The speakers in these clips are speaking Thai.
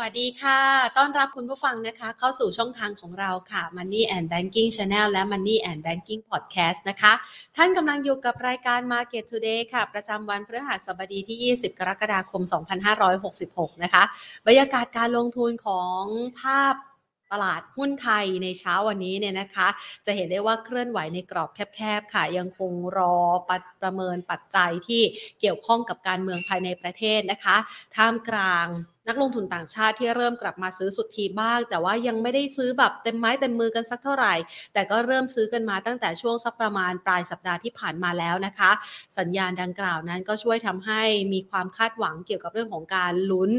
วัสดีค่ะ ต้อนรับคุณผู้ฟังนะคะ เข้าสู่ช่องทางของเราค่ะ Money and Banking Channel และ Money and Banking Podcast นะคะ ท่านกำลังอยู่กับรายการ Market Today ค่ะ ประจำวันพฤหัสบดีที่ 20 กรกฎาคม 2566 นะคะ บรรยากาศการลงทุนของภาพตลาดหุ้นไทยในเช้าวันนี้เนี่ยนะคะ จะเห็นได้ว่าเคลื่อนไหวในกรอบแคบๆค่ะ ยังคงรอปประเมินปัจจัยที่เกี่ยวข้องกับการเมืองภายในประเทศนะคะ ท่ามกลาง นักลงทุนต่างชาติที่เริ่มกลับมาซื้อสุทธิบ้าง แต่ว่ายังไม่ได้ซื้อแบบเต็มไม้เต็มมือกันสักเท่าไหร่ แต่ก็เริ่มซื้อกันมาตั้งแต่ช่วงสักประมาณปลายสัปดาห์ที่ผ่านมาแล้วนะคะ สัญญาณดังกล่าวนั้นก็ช่วยทำให้มีความคาดหวังเกี่ยวกับเรื่องของการลุ้น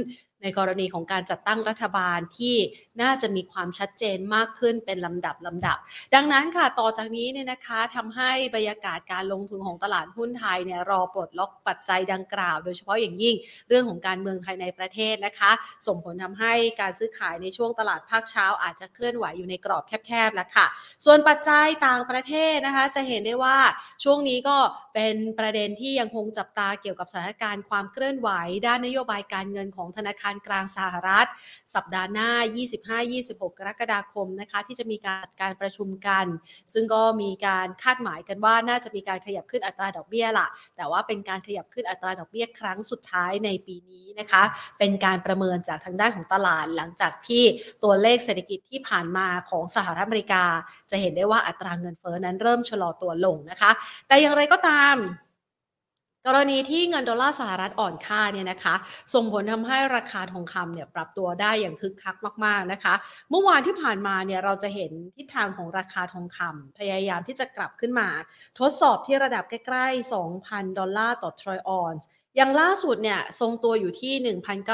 ในกรณีของการจัดตั้งรัฐบาลที่น่าจะมีความชัดเจนมากขึ้นเป็นลำดับลำดับ ดังนั้นค่ะต่อจากนี้เนี่ยนะคะทำให้บรรยากาศการลงทุนของตลาดหุ้นไทยเนี่ยรอปลดล็อกปัจจัยดังกล่าว โดยเฉพาะอย่างยิ่งเรื่องของการเมืองภายในประเทศนะคะส่งผลทำให้การซื้อขายในช่วงตลาดภาคเช้า อาจจะเคลื่อนไหวอยู่ในกรอบแคบๆแล้วค่ะ ส่วนปัจจัยต่างประเทศนะคะ จะเห็นได้ว่าช่วงนี้ก็เป็นประเด็นที่ยังคงจับตาเกี่ยวกับสถานการณ์ความเคลื่อนไหว ด้านนโยบายการเงินของธนาคารกลางสหรัฐ สัปดาห์หน้า 25-26 กรกฎาคมนะคะที่จะมีการการประชุมกัน ซึ่งก็มีการคาดหมายกันว่าน่าจะมีการขยับขึ้นอัตราดอกเบี้ยละแต่ว่าเป็นการขยับขึ้นอัตราดอกเบี้ยครั้งสุดท้ายในปีนี้นะคะ เป็นการประเมินจากทางด้านของตลาด หลังจากที่ตัวเลขเศรษฐกิจที่ผ่านมาของสหรัฐอเมริกา จะเห็นได้ว่าอัตราเงินเฟ้อนั้นเริ่มชะลอตัวลงนะคะ แต่อย่างไรก็ตามกรณีที่เงินดอลลาร์สหรัฐอ่อนค่าเนี่ยนะคะ ส่งผลทำให้ราคาทองคำเนี่ยปรับตัวได้อย่างคึกคักมาก ๆนะคะ เมื่อวานที่ผ่านมาเนี่ยเราจะเห็นทิศทางของราคาทองคำพยายามที่จะกลับขึ้นมา ทดสอบที่ระดับใกล้ ๆ 2,000 ดอลลาร์ต่อทรอยออนซ์ อย่างล่าสุดเนี่ยทรงตัวอยู่ที่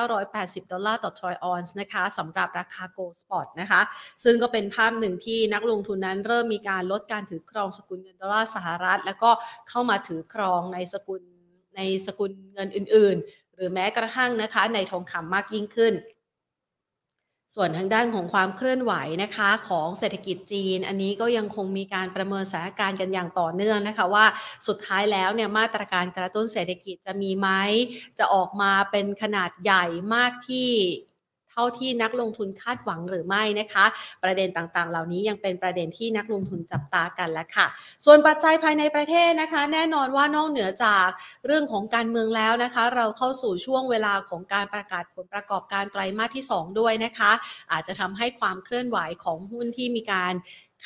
1,980 ดอลลาร์ต่อทรอยออนซ์นะคะสำหรับราคา Gold Spot นะคะ ซึ่งก็เป็นภาพหนึ่งที่นักลงทุนนั้นเริ่มมีการลดการถือครองสกุลเงินดอลลาร์สหรัฐ แล้วก็เข้ามาถือครองในสกุลในสกุลเงินอื่น ๆ หรือแม้กระทั่งนะคะในทองคำมากยิ่งขึ้น ส่วนทางด้านของความเคลื่อนไหวนะคะของเศรษฐกิจจีน อันนี้ก็ยังคงมีการประเมินสถานการณ์กันอย่างต่อเนื่องนะคะว่าสุดท้ายแล้วเนี่ยมาตรการกระตุ้นเศรษฐกิจจะมีไหมจะออกมาเป็นขนาดใหญ่มากที่ เท่าที่นักลงทุนคาดหวังหรือไม่นะคะ ประเด็นต่างๆ เหล่านี้ยังเป็นประเด็นที่นักลงทุนจับตากันแล้วค่ะ ส่วนปัจจัยภายในประเทศนะคะ แน่นอนว่านอกเหนือจากเรื่องของการเมืองแล้วนะคะ เราเข้าสู่ช่วงเวลาของการประกาศผลประกอบการไตรมาสที่ 2 ด้วยนะคะ อาจจะทำให้ความเคลื่อนไหวของหุ้นที่มีการ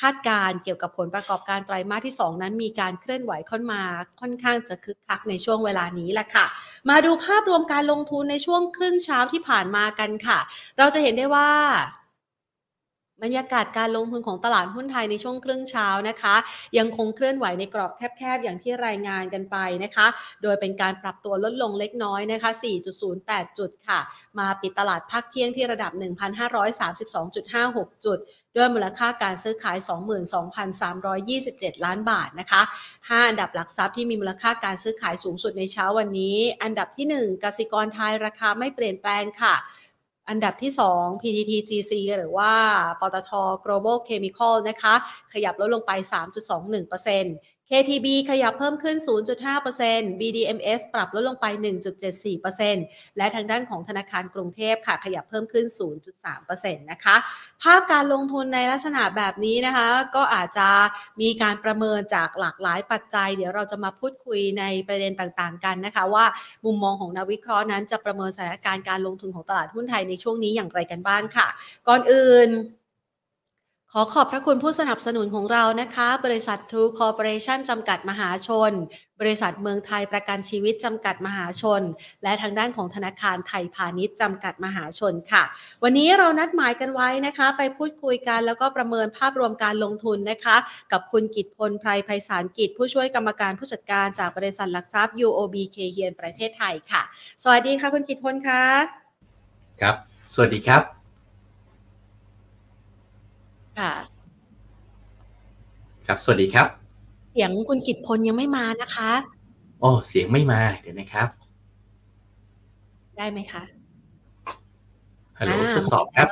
คาดการเกี่ยวกับผลประกอบการไตรมาสที่ 2 นั้นมีการเคลื่อนไหวค่อนมาค่อนข้างจะคึกคักในช่วงเวลานี้แหละค่ะ มาดูภาพรวมการลงทุนในช่วงครึ่งเช้าที่ผ่านมากันค่ะ เราจะเห็นได้ว่า บรรยากาศการลงทุนของตลาดหุ้นไทยในช่วงครึ่งเช้านะคะ ยังคงเคลื่อนไหวในกรอบแคบๆ อย่างที่รายงานกันไปนะคะ โดยเป็นการปรับตัวลดลงเล็กน้อยนะคะ 4.08 จุดค่ะ มาปิดตลาดพักเที่ยงที่ระดับ 1,532.56 จุด ด้วยมูลค่าการซื้อขาย 22,327 ล้านบาทนะคะ 5 อันดับหลักทรัพย์ที่มีมูลค่าการซื้อขายสูงสุดในเช้าวันนี้ อันดับที่ 1กสิกรไทยราคาไม่เปลี่ยนแปลงค่ะ อันดับที่ 2 PTTGC หรือว่าปตท Global Chemical นะคะ ขยับลดลงไป 3.21% KTB ขยับเพิ่มขึ้น 0.5% BDMs ปรับลดลงไป 1.74%และทางด้านของธนาคารกรุงเทพค่ะ ขยับเพิ่มขึ้น 0.3%นะคะ ภาพการลงทุนในลักษณะแบบนี้นะคะ ก็อาจจะมีการประเมินจากหลากหลายปัจจัย เดี๋ยวเราจะมาพูดคุยในประเด็นต่างๆกันนะคะ ว่ามุมมองของนักวิเคราะห์นั้นจะประเมินสถานการณ์การลงทุนของตลาดหุ้นไทยในช่วงนี้อย่างไรกันบ้างค่ะ ก่อนอื่น ขอขอบพระคุณผู้สนับสนุนของเรานะคะ บริษัท True Corporation จำกัดมหาชน บริษัทเมืองไทยประกันชีวิตจำกัดมหาชน และทางด้านของธนาคารไทยพาณิชย์จำกัดมหาชนค่ะ วันนี้เรานัดหมายกันไว้นะคะ ไปพูดคุยกันแล้วก็ประเมินภาพรวมการลงทุนนะคะ กับคุณกิตพลไพรไพศาลกิจ ผู้ช่วยกรรมการผู้จัดการจากบริษัทหลักทรัพย์ UOB เคเฮียนประเทศไทยค่ะ สวัสดีค่ะคุณกิตพลค่ะครับ สวัสดีครับ ค่ะ ครับ สวัสดีครับ เสียงคุณกิตพลยังไม่มานะคะโอ้เสียงไม่มา เดี๋ยวนะครับ ได้ไหมคะฮัลโหลอ่าทดสอบครับ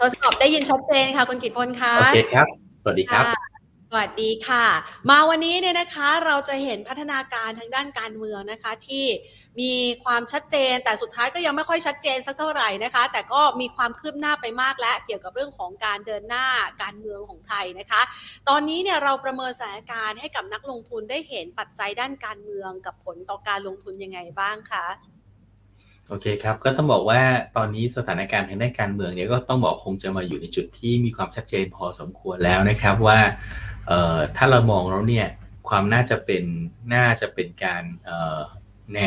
ทดสอบได้ยินชัดเจนค่ะ คุณกิตพลคะโอเคครับ สวัสดีครับค่ะ สวัสดีค่ะ มาวันนี้เนี่ยนะคะเราจะเห็นพัฒนาการทางด้านการเมืองนะคะ ที่มีความชัดเจน แต่สุดท้ายก็ยังไม่ค่อยชัดเจนสักเท่าไหร่นะคะ แต่ก็มีความคืบหน้าไปมากแล้วเกี่ยวกับเรื่องของการเดินหน้าการเมืองของไทยนะคะ ตอนนี้เนี่ยเราประเมินสถานการณ์ให้กับนักลงทุนได้เห็นปัจจัยด้านการเมืองกับผลต่อการลงทุนยังไงบ้างคะโอเคครับ ก็ต้องบอกว่าตอนนี้สถานการณ์ทางด้านการเมืองเนี่ยก็ต้องบอกคงจะมาอยู่ในจุดที่มีความชัดเจนพอสมควรแล้วนะครับว่า ถ้าเรามองแล้วเนี่ยความน่าจะเป็นน่าจะเป็นการเอ่อแน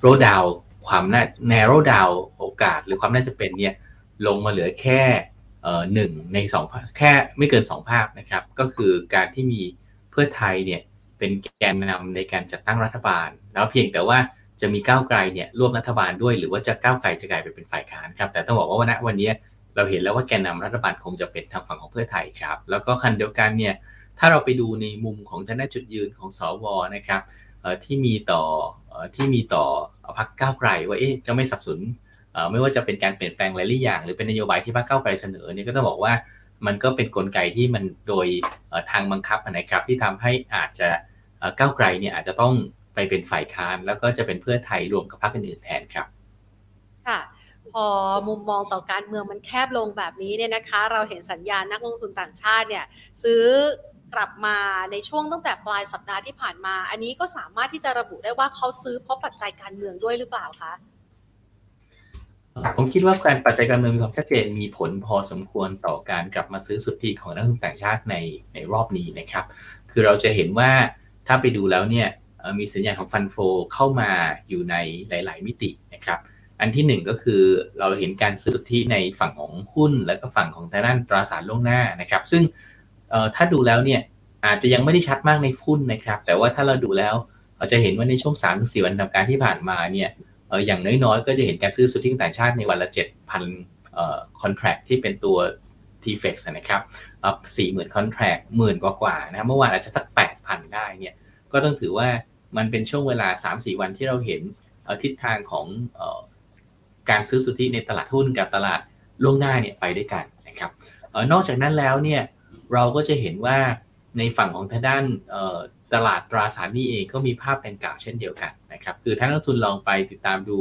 โรดาวความน่าแนโรดาวโอกาสหรือความน่าจะเป็นเนี่ยลงมาเหลือแค่หนึ่งในสองแค่ไม่เกินสองภาพนะครับ ก็คือการที่มีเพื่อไทยเนี่ยเป็นแกนนำในการจัดตั้งรัฐบาล แล้วเพียงแต่ว่าจะมีก้าวไกลเนี่ยร่วมรัฐบาลด้วย หรือว่าจะก้าวไกลจะกลายไปเป็นฝ่ายค้านครับ แต่ต้องบอกว่าวันวันนี้เราเห็นแล้วว่าแกนนำรัฐบาลคงจะเป็นทางฝั่งของเพื่อไทยครับ แล้วก็คันเดียวกันเนี่ย ถ้าเราไปดูในมุมของทางด้านจุดยืนของสวนะครับที่มีต่อที่มีต่อพรรคก้าวไกลว่าเอ๊ะจะไม่สับสนไม่ว่าจะเป็นการเปลี่ยนแปลงหลายอย่าง หรือเป็นนโยบายที่พรรคก้าวไกลเสนอเนี่ยก็ต้องบอกว่ามันก็เป็นนกลไกที่มันโดยทางบังคับนะครับที่ทำให้อาจจะก้าวไกลเนี่ยอาจจะต้องไปเป็นฝ่ายค้าน แล้วก็จะเป็นเพื่อไทยรวมกับพรรคอื่นแทนครับค่ะพอมุมมองต่อการเมืองมันแคบลงแบบนี้เนี่ยนะคะ เราเห็นสัญญาณนักลงทุนต่างชาติเนี่ยซื้อ กลับมาในช่วงตั้งแต่ปลายสัปดาห์ที่ผ่านมา อันนี้ก็สามารถที่จะระบุได้ว่าเขาซื้อเพราะปัจจัยการเมืองด้วยหรือเปล่าคะผมคิดว่าการปัจจัยการเมืองมีความชัดเจนมีผลพอสมควรต่อการกลับมาซื้อสุทธิของนักลงทุนต่างชาติในในรอบนี้นะครับ คือเราจะเห็นว่าถ้าไปดูแล้วเนี่ยมีสัญญาณของฟันโฟเข้ามาอยู่ในหลาย ๆ มิตินะครับ อันที่หนึ่งก็คือเราเห็นการซื้อสุทธิในฝั่งของหุ้น และก็ฝั่งของทางด้านตราสารล่วงหน้านะครับ ซึ่ง ถ้าดูแล้วเนี่ยอาจจะยังไม่ได้ชัดมากในหุ้นนะครับ แต่ว่าถ้าเราดูแล้วเราจะเห็นว่าในช่วง3ามสี่วันทำการที่ผ่านมาเนี่ยอย่างน้อยๆ ก็จะเห็นการซื้อสุทธิต่างชาติในวันละ 7,000คอนแทรคที่เป็นตัว t f e x นะครับสี่หมื่นคอนแทรคหมื่นกว่าๆนะเมื่อวานอาจจะสัก 8,000 ได้เนี่ยก็ต้องถือว่ามันเป็นช่วงเวลา 3-4 วันที่เราเห็นทิศทางของการซื้อสุทธิในตลาดหุ้นกับตลาดล่วงหน้าเนี่ยไปด้วยกันนะครับนอกจากนั้นแล้วเนี่ย เราก็จะเห็นว่าในฝั่งของทางด้านตลาดตราสารนี้เองก็มีภาพดังกล่าวเช่นเดียวกันนะครับคือท่านนักทุนลองไปติดตามดู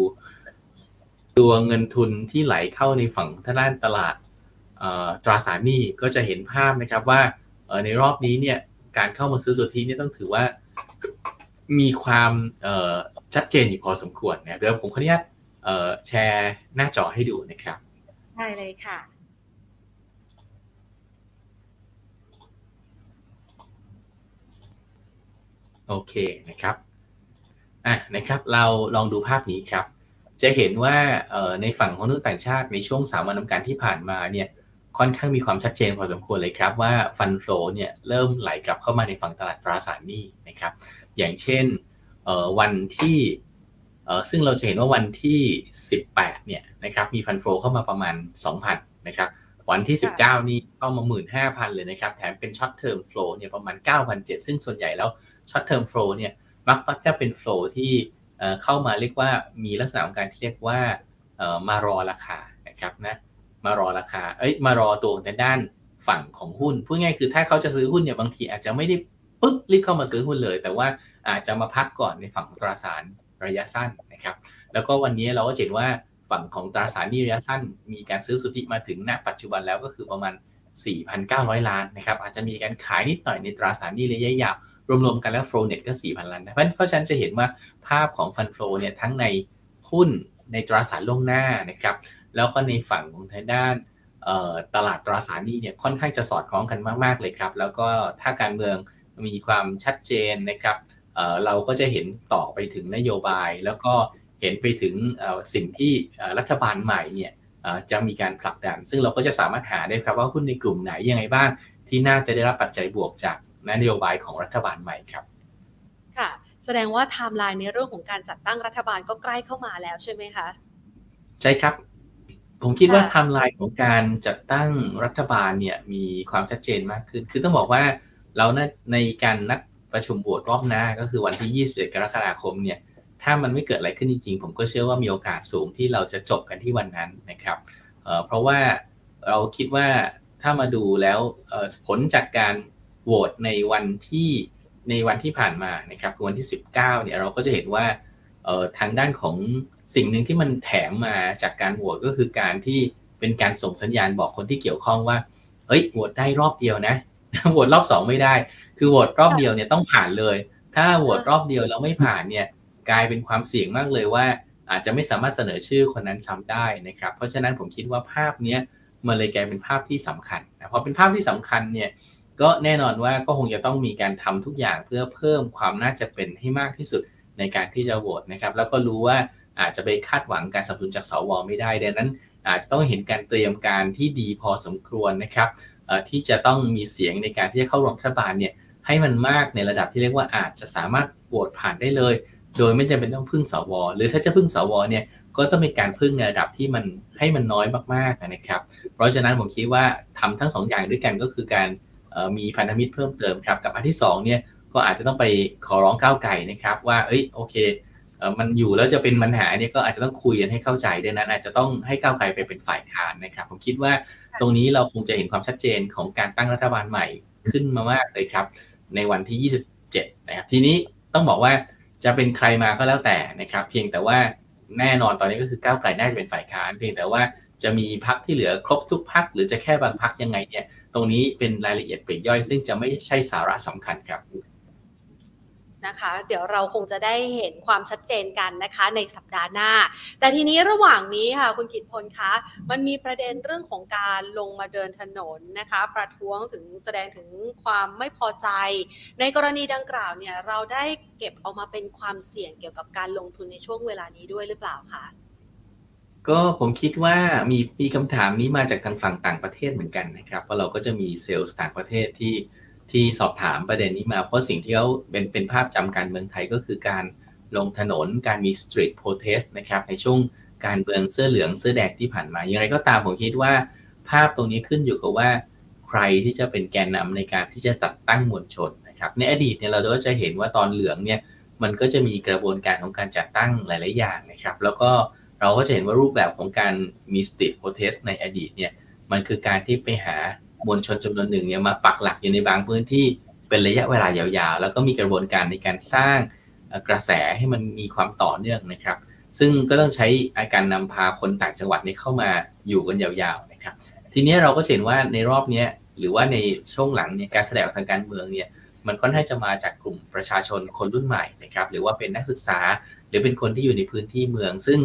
ตัวเงินทุนที่ไหลเข้าในฝั่งทางด้านตลาดตราสารนี้ก็จะเห็นภาพนะครับว่าในรอบนี้เนี่ยการเข้ามาซื้อสุทธินี่ต้องถือว่ามีความชัดเจนอยู่พอสมควรนะเดี๋ยวผมขออนุญาตแชร์หน้าจอให้ดูนะครับ ได้เลยค่ะ โอเคนะครับอะนะครับเราลองดูภาพนี้ครับ จะเห็นว่าในฝั่งของนักต่างชาติในช่วง3วันทำการที่ผ่านมาเนี่ยค่อนข้างมีความชัดเจนพอสมควรเลยครับว่าฟันโฟเนี่ยเริ่มไหลกลับเข้ามาในฝั่งตลาดตราสารหนี้นะครับ อย่างเช่นวันที่ซึ่งเราจะเห็นว่าวันที่ 18เนี่ยนะครับมี fund flow เข้ามาประมาณ 2,000นะครับวันที่ 19 นี่เข้ามา 15,000 เลยนะครับ แถมเป็น short term flow เนี่ยประมาณ 9,700 ซึ่งส่วนใหญ่แล้ว short term flow เนี่ยมักจะเป็น flow ที่เข้ามาเรียกว่ามีลักษณะของการที่เรียกว่ามารอราคานะครับนะมารอราคาเอ้ยมารอตัวในด้านฝั่งของหุ้นพูดง่ายคือถ้าเขาจะซื้อหุ้นเนี่ยบางทีอาจจะไม่ได้ปึ๊บรีบเข้ามาซื้อหุ้นเลย แต่ว่าอาจจะมาพักก่อนในฝั่งของตราสารระยะสั้นนะครับแล้วก็วันนี้เราก็เห็นว่าฝั่งของตราสารนี้ระยะสั้น มีการซื้อสุทธิมาถึงณปัจจุบันแล้วก็คือประมาณ 4,900 ล้านนะครับอาจจะมีการขายนิดหน่อยในตราสารนี้ระยะยาว รวมๆกันแล้วโฟลเน็ตก็4,000 ล้านนะเพราะฉะนั้นจะเห็นว่าภาพของฟันโฟลเนี่ยทั้งในหุ้นในตราสารล่วงหน้านะครับแล้วก็ในฝั่งของทางด้านตลาดตราสารนี้เนี่ยค่อนข้างจะสอดคล้องกันมากๆเลยครับ แล้วก็ถ้าการเมืองมีความชัดเจนนะครับเราก็จะเห็นต่อไปถึงนโยบาย แล้วก็เห็นไปถึงสิ่งที่รัฐบาลใหม่เนี่ยจะมีการผลักดัน ซึ่งเราก็จะสามารถหาได้ครับว่าหุ้นในกลุ่มไหนยังไงบ้าง ที่น่าจะได้รับปัจจัยบวกจาก นโยบายของรัฐบาลใหม่ครับ ค่ะ แสดงว่าไทม์ไลน์ในเรื่องของการจัดตั้งรัฐบาลก็ใกล้เข้ามาแล้วใช่ไหมคะ ใช่ครับ ผมคิดว่าไทม์ไลน์ของการจัดตั้งรัฐบาลเนี่ยมีความชัดเจนมากขึ้น คือต้องบอกว่าเราในการนัดประชุมโหวตรอบหน้าก็คือวันที่ 21 กรกฎาคมเนี่ยถ้ามันไม่เกิดอะไรขึ้นจริงๆ ผมก็เชื่อว่ามีโอกาสสูงที่เราจะจบกันที่วันนั้นนะครับเเพราะว่าเราคิดว่าถ้ามาดูแล้วผลจากการ โหวตในวันที่ในวันที่ผ่านมานะครับคือวันที่ 19เนี่ยเราก็จะเห็นว่าเอ่อทางด้านของสิ่งหนึ่งที่มันแถมมาจากการโหวตก็คือการที่เป็นการส่งสัญญาณบอกคนที่เกี่ยวข้องว่าเอ้ยโหวตได้รอบเดียวนะโหวตรอบสองไม่ได้ คือโหวตรอบเดียวเนี่ยต้องผ่านเลย ถ้าโหวตรอบเดียวแล้วไม่ผ่านเนี่ยกลายเป็นความเสี่ยงมากเลยว่า อาจจะไม่สามารถเสนอชื่อคนนั้นซ้ำได้นะครับ เพราะฉะนั้นผมคิดว่าภาพเนี้ยมันเลยกลายเป็นภาพที่สำคัญนะพอเป็นภาพที่สำคัญเนี่ย ก็แน่นอนว่าก็คงจะต้องมีการทำทุกอย่างเพื่อเพิ่มความน่าจะเป็นให้มากที่สุดในการที่จะโหวตนะครับ แล้วก็รู้ว่าอาจจะไปคาดหวังการสนับสนุนจากสวไม่ได้ดังนั้น อาจจะต้องเห็นการเตรียมการที่ดีพอสมควรนะครับที่จะต้องมีเสียงในการที่จะเข้าร่วมรัฐบาลเนี่ยให้มันมากในระดับที่เรียกว่าอาจจะสามารถโหวตผ่านได้เลย โดยไม่จำเป็นต้องพึ่งสว หรือถ้าจะพึ่งสวเนี่ยก็ต้องเป็นการพึ่งในระดับที่มันให้มันน้อยมากๆนะครับ เพราะฉะนั้นผมคิดว่าทำทั้งสองอย่างด้วยกันก็คือการ มีพันธมิตรเพิ่มเติมครับ กับอันที่2เนี่ยก็อาจจะต้องไปขอร้องก้าวไก่นะครับ ว่าเอ้ยโอเคมันอยู่แล้วจะเป็นปัญหาเนี่ยก็อาจจะต้องคุยกันให้เข้าใจดังนั้นอาจจะต้องให้ก้าวไกลไปเป็นฝ่ายค้านนะครับ ผมคิดว่าตรงนี้เราคงจะเห็นความชัดเจนของการตั้งรัฐบาลใหม่ขึ้นมามากเลยครับ ในวันที่ 27 นะครับ ทีนี้ต้องบอกว่าจะเป็นใครมาก็แล้วแต่นะครับ เพียงแต่ว่าแน่นอนตอนนี้ก็คือก้าวไกลน่าจะเป็นฝ่ายค้าน เพียงแต่ว่าจะมีพักที่เหลือครบทุกพักหรือจะแค่บางพักยังไงเนี่ย ตรงนี้เป็นรายละเอียดปลีกย่อย ซึ่งจะไม่ใช่สาระสำคัญครับนะคะเดี๋ยวเราคงจะได้เห็นความชัดเจนกันนะคะในสัปดาห์หน้า แต่ทีนี้ระหว่างนี้ค่ะคุณกิตพลคะมันมีประเด็นเรื่องของการลงมาเดินถนนนะคะ ประท้วงถึงแสดงถึงความไม่พอใจ ในกรณีดังกล่าวเนี่ยเราได้เก็บเอามาเป็นความเสี่ยงเกี่ยวกับการลงทุนในช่วงเวลานี้ด้วยหรือเปล่าคะ ก็ผมคิดว่ามีมีคำถามนี้มาจากทางฝั่งต่างประเทศเหมือนกันนะครับเพราะเราก็จะมีเซลล์ต่างประเทศที่ที่สอบถามประเด็นนี้มา เพราะสิ่งที่เขาเป็นเป็นภาพจำการเมืองไทยก็คือการลงถนนการมีสตรีทโปรเทสนะครับในช่วงการเมืองเสื้อเหลืองเสื้อแดงที่ผ่านมา อย่างไรก็ตามผมคิดว่า ภาพตรงนี้ขึ้นอยู่กับว่า ใครที่จะเป็นแกนนำในการที่จะจัดตั้งมวลชนนะครับ ในอดีตเนี่ยเราก็จะเห็นว่าตอนเหลืองเนี่ยมันก็จะมีกระบวนการของการจัดตั้งหลาย ๆ อย่างนะครับ แล้วก็ เราก็จะเห็นว่ารูปแบบของการมีสตรีทโปรเทสในอดีตเนี่ยมันคือการที่ไปหามวลชนจำนวนหนึ่งเนี่ยมาปักหลักอยู่ในบางพื้นที่เป็นระยะเวลายาวๆ แล้วก็มีกระบวนการในการสร้างกระแสให้มันมีความต่อเนื่องนะครับ ซึ่งก็ต้องใช้อาการนำพาคนต่างจังหวัดนี้เข้ามาอยู่กันยาวๆนะครับ ทีนี้เราก็เห็นว่าในรอบนี้หรือว่าในช่วงหลังเนี่ยการแสดงทางการเมืองเนี่ยมันค่อนข้างจะมาจากกลุ่มประชาชนคนรุ่นใหม่นะครับ หรือว่าเป็นนักศึกษา หรือเป็นคนที่อยู่ในพื้นที่เมือง ซึ่ง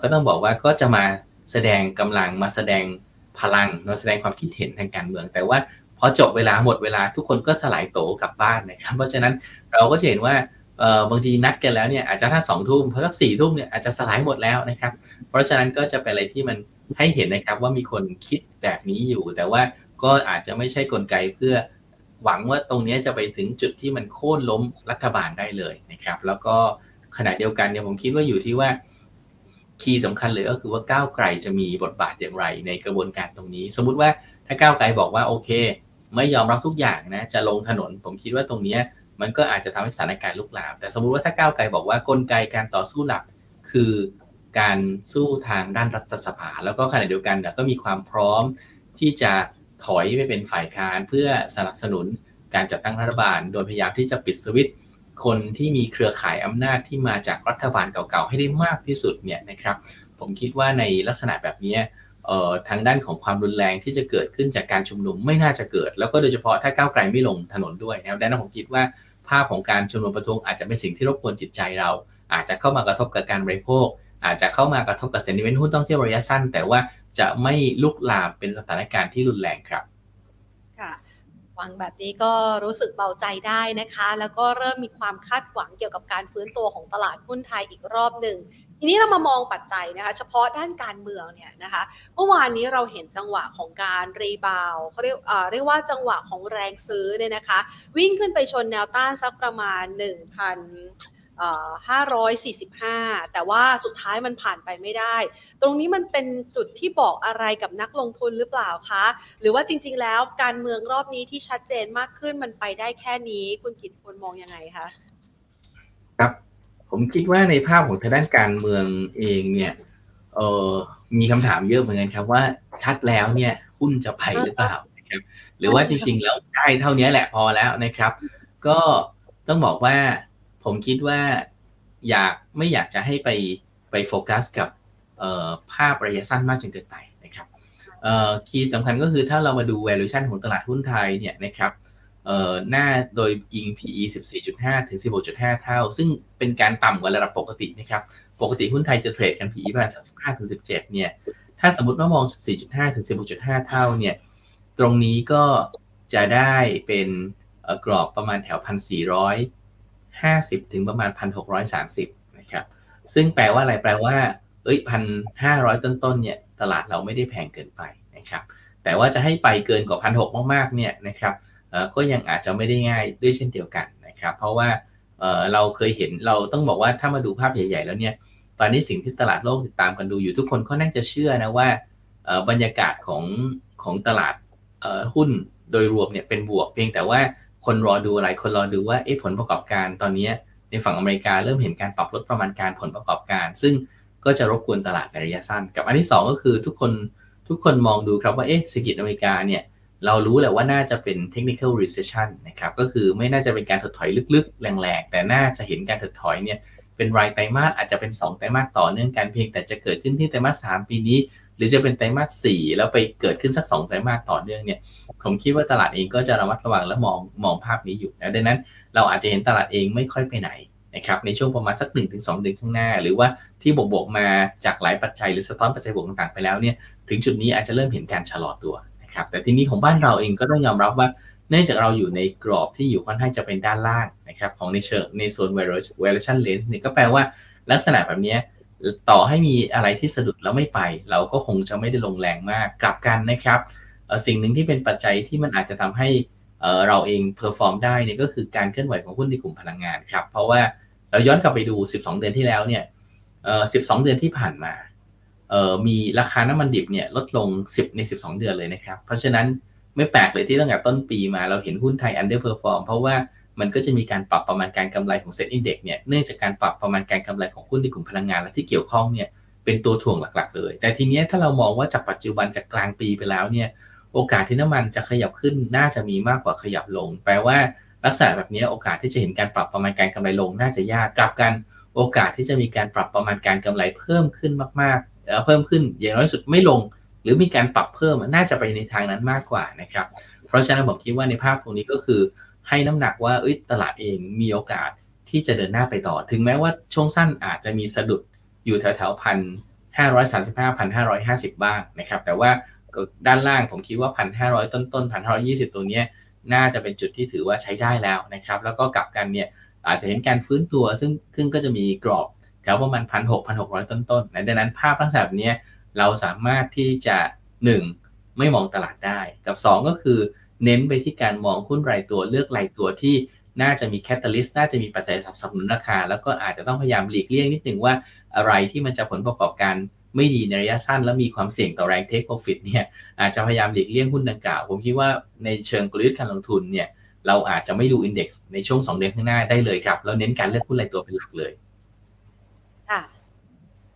ก็ต้องบอกว่าก็จะมาแสดงกำลังมาแสดงพลังเราแสดงความคิดเห็นทางการเมือง แต่ว่าพอจบเวลาหมดเวลาทุกคนก็สลายโตกลับบ้านนะครับเพราะฉะนั้นเราก็จะเห็นว่าบางทีนัดกันแล้วเนี่ยอาจจะถ้าสองทุ่มพราะสักสี่ทุ่มเนี่ยอาจจะสลายหมดแล้วนะครับ เพราะฉะนั้นก็จะเป็นอะไรที่มันให้เห็นนะครับว่ามีคนคิดแบบนี้อยู่ แต่ว่าก็อาจจะไม่ใช่กลไกเพื่อหวังว่าตรงนี้จะไปถึงจุดที่มันโค่นล้มรัฐบาลได้เลยนะครับ แล้วก็ขณะเดียวกันเนี่ยผมคิดว่าอยู่ที่ว่า คีย์สำคัญเลยก็คือว่าก้าวไกลจะมีบทบาทอย่างไรในกระบวนการตรงนี้ สมมุติว่าถ้าก้าวไกลบอกว่าโอเค ไม่ยอมรับทุกอย่างนะจะลงถนน ผมคิดว่าตรงนี้มันก็อาจจะทำให้สถานการณ์ลุกลาม แต่สมมุติว่าถ้าก้าวไกลบอกว่ากลไกการต่อสู้หลัก คือการสู้ทางด้านรัฐสภา แล้วก็ขณะเดียวกันก็มีความพร้อมที่จะถอยไปเป็นฝ่ายค้านเพื่อสนับสนุนการจัดตั้งรัฐบาล โดยพยายามที่จะปิดสวิตช์ คนที่มีเครือข่ายอำนาจที่มาจากรัฐบาลเก่าๆให้ได้มากที่สุดเนี่ยนะครับผมคิดว่าในลักษณะแบบนี้ทางด้านของความรุนแรงที่จะเกิดขึ้นจากการชุมนุมไม่น่าจะเกิด แล้วก็โดยเฉพาะถ้าก้าวไกลไม่ลงถนนด้วยนะครับดังนั้นผมคิดว่าภาพของการชุมนุมประท้วงอาจจะเป็นสิ่งที่รบกวนจิตใจเรา อาจจะเข้ามากระทบกับการบริโภค อาจจะเข้ามากระทบกับเซนิเมนต์หุ้นต้องเที่ยวระยะสั้น แต่ว่าจะไม่ลุกลามเป็นสถานการณ์ที่รุนแรงครับ ฟังแบบนี้ก็รู้สึกเบาใจได้นะคะ แล้วก็เริ่มมีความคาดหวังเกี่ยวกับการฟื้นตัวของตลาดหุ้นไทยอีกรอบหนึ่งทีนี้เรามามองปัจจัยนะคะ เฉพาะด้านการเมืองเนี่ยนะคะ เมื่อวานนี้เราเห็นจังหวะของการรีบาวเขาเรียกเรียกว่าจังหวะของแรงซื้อเนี่ยนะคะ วิ่งขึ้นไปชนแนวต้านสักประมาณ 1,000 545 แต่ว่าสุดท้ายมันผ่านไปไม่ได้ ตรงนี้มันเป็นจุดที่บอกอะไรกับนักลงทุนหรือเปล่าคะ หรือว่าจริง ๆ แล้วการเมืองรอบนี้ที่ชัดเจนมากขึ้นมันไปได้แค่นี้คุณกิตพลมองยังไงคะ ครับ ผมคิดว่าในภาพของทางด้านการเมืองเองเนี่ยเออมีคำถามเยอะเหมือนกันครับว่าชัดแล้วเนี่ยหุ้นจะไปหรือเปล่านะครับ หรือว่าจริง ๆ แล้วได้เท่านี้แหละพอแล้วนะครับ ก็ต้องบอกว่า ผมคิดว่าอยากไม่อยากจะให้ไปไปโฟกัสกับภาพระยะสั้นมากจนเกินไปนะครับคีย์สำคัญก็คือถ้าเรามาดู valuation ของตลาดหุ้นไทยเนี่ยนะครับหน้าโดยอิง PE 14.5 ถึง 16.5 เท่า ซึ่งเป็นการต่ำกว่าระดับปกตินะครับ ปกติหุ้นไทยจะเทรดกัน PE ประมาณ35 ถึง 17 เนี่ย ถ้าสมมติว่ามอง 14.5 ถึง 16.5 เท่า เนี่ย ตรงนี้ก็จะได้เป็นกรอบประมาณแถว 1,450 ถึงประมาณ 1,630 นะครับ ซึ่งแปลว่าอะไรแปลว่าเอ้ย1,500ต้นๆเนี่ยตลาดเราไม่ได้แพงเกินไปนะครับ แต่ว่าจะให้ไปเกินกว่า1,600มากๆเนี่ยนะครับก็ยังอาจจะไม่ได้ง่ายด้วยเช่นเดียวกันนะครับ เพราะว่าเราเคยเห็นเราต้องบอกว่าถ้ามาดูภาพใหญ่ๆแล้วเนี่ยตอนนี้สิ่งที่ตลาดโลกติดตามกันดูอยู่ทุกคนก็น่าจะเชื่อนะว่าบรรยากาศของของตลาดหุ้นโดยรวมเนี่ยเป็นบวกเพียงแต่ว่า คนรอดูอะไรคนรอดูว่าผลประกอบการตอนนี้ในฝั่งอเมริกาเริ่มเห็นการปรับลดประมาณการผลประกอบการ ซึ่งก็จะรบกวนตลาดในระยะสั้น กับอันที่ 2 ก็คือทุกคนทุกคนมองดูครับว่าเอ๊ะเศรษฐกิจอเมริกาเนี่ยเรารู้แหละว่าน่าจะเป็น technical recession นะครับก็คือไม่น่าจะเป็นการถดถอยลึกๆ แรงๆ แต่น่าจะเห็นการถดถอยเนี่ยเป็นรายไตรมาสอาจจะเป็น 2 ไตรมาสต่อเนื่องกันเพียงแต่จะเกิดขึ้นที่ไตรมาส3ปีนี้ หรือจะเป็นไตรมาส4แล้วไปเกิดขึ้นสัก2ไตรมาสต่อเนื่องเนี่ย ผมคิดว่าตลาดเองก็จะระมัดระวังและมองมองภาพนี้อยู่นะดังนั้นเราอาจจะเห็นตลาดเองไม่ค่อยไปไหนนะครับในช่วงประมาณสัก 1-2 เดือนข้างหน้า หรือว่าที่บวกบวกมาจากหลายปัจจัยหรือสะท้อนปัจจัยบวกต่างๆไปแล้วเนี่ยถึงจุดนี้อาจจะเริ่มเห็นการชะลอตัวนะครับแต่ทีนี้ของบ้านเราเองก็ต้องยอมรับว่าเนื่องจากเราอยู่ในกรอบที่อยู่ค่อนข้างจะเป็นด้านล่างนะครับของในเชิงในโซน valuation range นี่ก็แปลว่าลักษณะแบบนี้ ต่อให้มีอะไรที่สะดุดแล้วไม่ไป เราก็คงจะไม่ได้ลงแรงมากกลับกันนะครับสิ่งหนึ่งที่เป็นปัจจัยที่มันอาจจะทำให้เราเอง perform ได้เนี่ยก็คือการเคลื่อนไหวของหุ้นในกลุ่มพลังงานครับเพราะว่าเราย้อนกลับไปดู 12 เดือนที่แล้วเนี่ย12 เดือนที่ผ่านมามีราคาน้ำมันดิบเนี่ยลดลง 10 ใน 12 เดือนเลยนะครับ เพราะฉะนั้นไม่แปลกเลยที่ตั้งแต่ต้นปีมาเราเห็นหุ้นไทย underperform เพราะว่า มันก็จะมีการปรับประมาณการกำไรของเซ็ตอินเด็กเนี่ยเนื่องจากการปรับประมาณการกำไรของหุ้นในกลุ่มพลังงานและที่เกี่ยวข้องเนี่ยเป็นตัวถ่วงหลักๆ เลย แต่ทีนี้ถ้าเรามองว่าจากปัจจุบันจากกลางปีไปแล้วเนี่ยโอกาสที่น้ำมันจะขยับขึ้นน่าจะมีมากกว่าขยับลง แปลว่าลักษณะแบบนี้โอกาสที่จะเห็นการปรับประมาณการกำไรลงน่าจะยากกลับกัน โอกาสที่จะมีการปรับประมาณการกำไรเพิ่มขึ้นมากๆเพิ่มขึ้นอย่างน้อยสุดไม่ลง หรือมีการปรับเพิ่มน่าจะไปในทางนั้นมากกว่านะครับ เพราะฉะนั้นผมคิดว่าในภาพตรงนี้ก็คือ ให้น้ำหนักว่าตลาดเองมีโอกาสที่จะเดินหน้าไปต่อ ถึงแม้ว่าช่วงสั้นอาจจะมีสะดุดอยู่แถวแถวพันห้าร้อยสามสิบห้าพันห้าร้อยห้าสิบบ้างนะครับ แต่ว่าด้านล่างผมคิดว่าพันห้าร้อยต้นต้นพันห้าร้อยี่สิบตัวนี้น่าจะเป็นจุดที่ถือว่าใช้ได้แล้วนะครับ แล้วก็กลับกันเนี่ยอาจจะเห็นการฟื้นตัวซึ่งซึ่งก็จะมีกรอบแถวประมาณพันหกพันหกร้อยต้นๆดังนั้นภาพลักษณะแบบนี้เราสามารถที่จะ 1. ไม่มองตลาดได้กับ 2 ก็คือ เน้นไปที่การมองหุ้นรายตัวเลือกรายตัวที่น่าจะมีแคตตาลิสต์น่าจะมีปัจจัยสนับสนุนราคา แล้วก็อาจจะต้องพยายามหลีกเลี่ยงนิดหนึ่งว่าอะไรที่มันจะผลประกอบการไม่ดีในระยะสั้น และมีความเสี่ยงต่อแรงเทคโปรฟิตเนี่ยอาจจะพยายามหลีกเลี่ยงหุ้นดังกล่าว ผมคิดว่าในเชิงกลยุทธ์การลงทุนเนี่ยเราอาจจะไม่ดูอินเด็กซ์ในช่วง 2 เดือนข้างหน้าได้เลยครับ แล้วเน้นการเลือกหุ้นรายตัวเป็นหลักเลย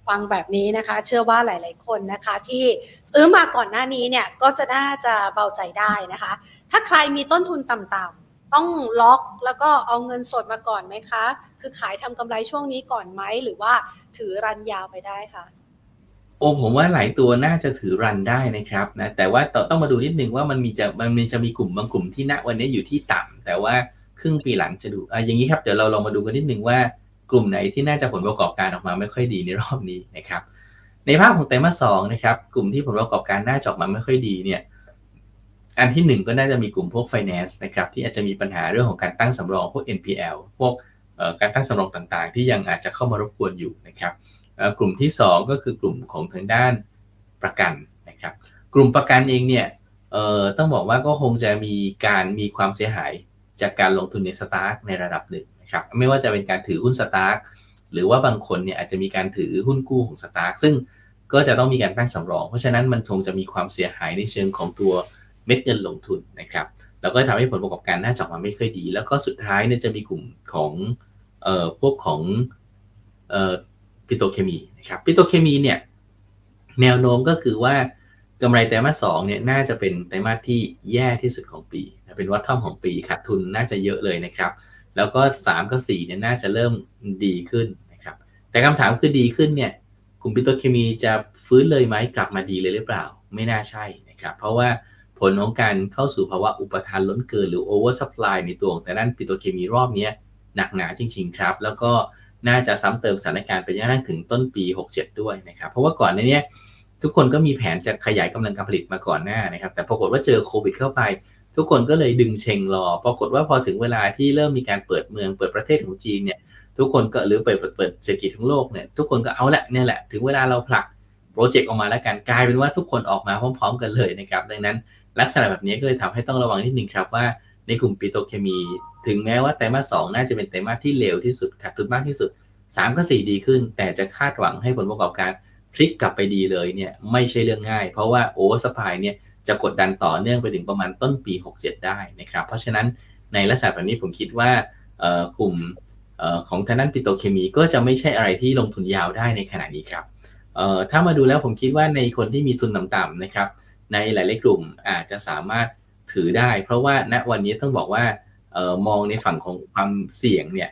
ฟังแบบนี้นะคะ เชื่อว่าหลาย ๆ คนนะคะ ที่ซื้อมาก่อนหน้านี้เนี่ยก็จะน่าจะเบาใจได้นะคะ ถ้าใครมีต้นทุนต่ำๆต้องล็อกแล้วก็เอาเงินสดมาก่อนไหมคะ คือขายทำกำไรช่วงนี้ก่อนไหมหรือว่าถือรันยาวไปได้คะโอ้ผมว่าหลายตัวน่าจะถือรันได้นะครับนะแต่ว่าต้องมาดูนิดนึงว่ามันมีจะมันมีจะมีกลุ่มบางกลุ่มที่ณวันนี้อยู่ที่ต่ำแต่ว่าครึ่งปีหลังจะดูอะอย่างนี้ครับเดี๋ยวเราลองมาดูกันนิดนึงว่า กลุ่มไหนที่น่าจะผลประกอบการออกมาไม่ค่อยดีในรอบนี้นะครับ ในภาพของไตรมาสสองนะครับ กลุ่มที่ผลประกอบการน่าจะออกมาไม่ค่อยดีเนี่ยอันที่ 1 ก็น่าจะมีกลุ่มพวก finance นะครับที่อาจจะมีปัญหาเรื่องของการตั้งสำรองพวก NPL พวกการตั้งสำรองต่างๆ ที่ยังอาจจะเข้ามารบกวนอยู่นะครับกลุ่มที่ 2 ก็คือกลุ่มของทางด้านประกันนะครับ กลุ่มประกันเองเนี่ยต้องบอกว่าก็คงจะมีการมีความเสียหายจากการลงทุนในสตาร์ในระดับหนึ่ง ครับไม่ว่าจะเป็นการถือหุ้นสตาร์กหรือว่าบางคนเนี่ยอาจจะมีการถือหุ้นกู้ของสตาร์กซึ่งก็จะต้องมีการตั้งสำรอง เพราะฉะนั้นมันคงจะมีความเสียหายในเชิงของตัวเม็ดเงินลงทุนนะครับแล้วก็ทำให้ผลประกอบการน่าจะออกมาไม่ค่อยดี แล้วก็สุดท้ายเนี่ยจะมีกลุ่มของเอ่อพวกของเอ่อปิโตเคมีนะครับปิโตเคมีเนี่ยแนวโน้มก็คือว่ากำไรไตรมาสสองเนี่ยน่าจะเป็นไตรมาสที่แย่ที่สุดของปี เป็นวัตทอมของปีขาดทุนน่าจะเยอะเลยนะครับ แล้วก็3กับ4เนี่ยน่าจะเริ่มดีขึ้นนะครับ แต่คำถามคือดีขึ้นเนี่ยกลุ่มปิโตรเคมีจะฟื้นเลยไหมกลับมาดีเลยหรือเปล่า ไม่น่าใช่นะครับ เพราะว่าผลของการเข้าสู่ภาวะอุปทานล้นเกินหรือ oversupply ในตัวของแต่ด้านปิโตรเคมีรอบนี้หนักหนาจริง ๆ ครับ แล้วก็น่าจะซ้ำเติมสถานการณ์ไปจนกระทั่งถึงต้นปี 67 ด้วยนะครับ เพราะว่าก่อนในนี้ทุกคนก็มีแผนจะขยายกำลังการผลิตมาก่อนหน้านะครับ แต่ปรากฏว่าเจอโควิดเข้าไป ทุกคนก็เลยดึงเช็งรอ ปรากฏว่าพอถึงเวลาที่เริ่มมีการเปิดเมืองเปิดประเทศของจีนเนี่ยทุกคนก็หรือเปิดเปิดเศรษฐกิจของโลกเนี่ยทุกคนก็เอาละเนี่ยแหละถึงเวลาเราผลักโปรเจกต์ออกมาแล้วกันกลายเป็นว่าทุกคนออกมาพร้อม ๆ กันเลยนะครับดังนั้นลักษณะแบบนี้ก็เลยทำให้ต้องระวังนิดนึงครับว่าในกลุ่มปิโตรเคมี ถึงแม้ว่าไตรมาสสองน่าจะเป็นไตรมาสที่เลวที่สุดขาดทุนมากที่สุด 3 ก็ 4 ดีขึ้น แต่จะคาดหวังให้ผลประกอบการพลิกกลับไปดีเลยเนี่ยไม่ใช่เรื่องง่าย เพราะว่า oversupply เนี่ย จะกดดันต่อเนื่องไปถึงประมาณต้นปี 67 ได้นะครับ เพราะฉะนั้นในลักษณะแบบนี้ผมคิดว่ากลุ่มของทางด้านปิโตเคมีก็จะไม่ใช่อะไรที่ลงทุนยาวได้ในขณะนี้ครับถ้ามาดูแล้วผมคิดว่าในคนที่มีทุนต่ำๆนะครับ ในหลายๆกลุ่มอาจจะสามารถถือได้ เพราะว่าณวันนี้ต้องบอกว่าออมองในฝั่งของความเสี่ยงเนี่ย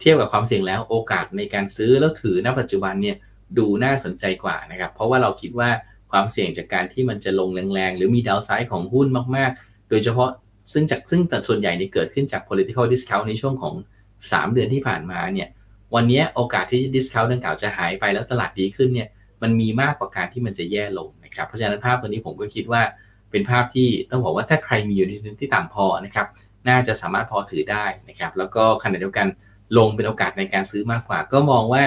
เทียบกับความเสี่ยงแล้วโอกาสในการซื้อแล้วถือณปัจจุบันเนี่ยดูน่าสนใจกว่านะครับ เพราะว่าเราคิดว่า ความเสี่ยงจากการที่มันจะลงแรงๆ หรือมีดาวไซด์ของหุ้นมากๆ โดยเฉพาะซึ่งจากซึ่งแต่ส่วนใหญ่นี่เกิดขึ้นจาก political discount ในช่วงของ 3 เดือนที่ผ่านมาเนี่ยวันนี้โอกาสที่ discount ดังกล่าวจะหายไปแล้วตลาดดีขึ้นเนี่ยมันมีมากกว่าการที่มันจะแย่ลงนะครับเพราะฉะนั้นภาพตัวนี้ผมก็คิดว่าเป็นภาพที่ต้องบอกว่าถ้าใครมีอยู่ในทุนที่ต่ำพอนะครับน่าจะสามารถพอถือได้นะครับแล้วก็ขณะเดียวกันลงเป็นโอกาสในการซื้อมากกว่า ก็มองว่า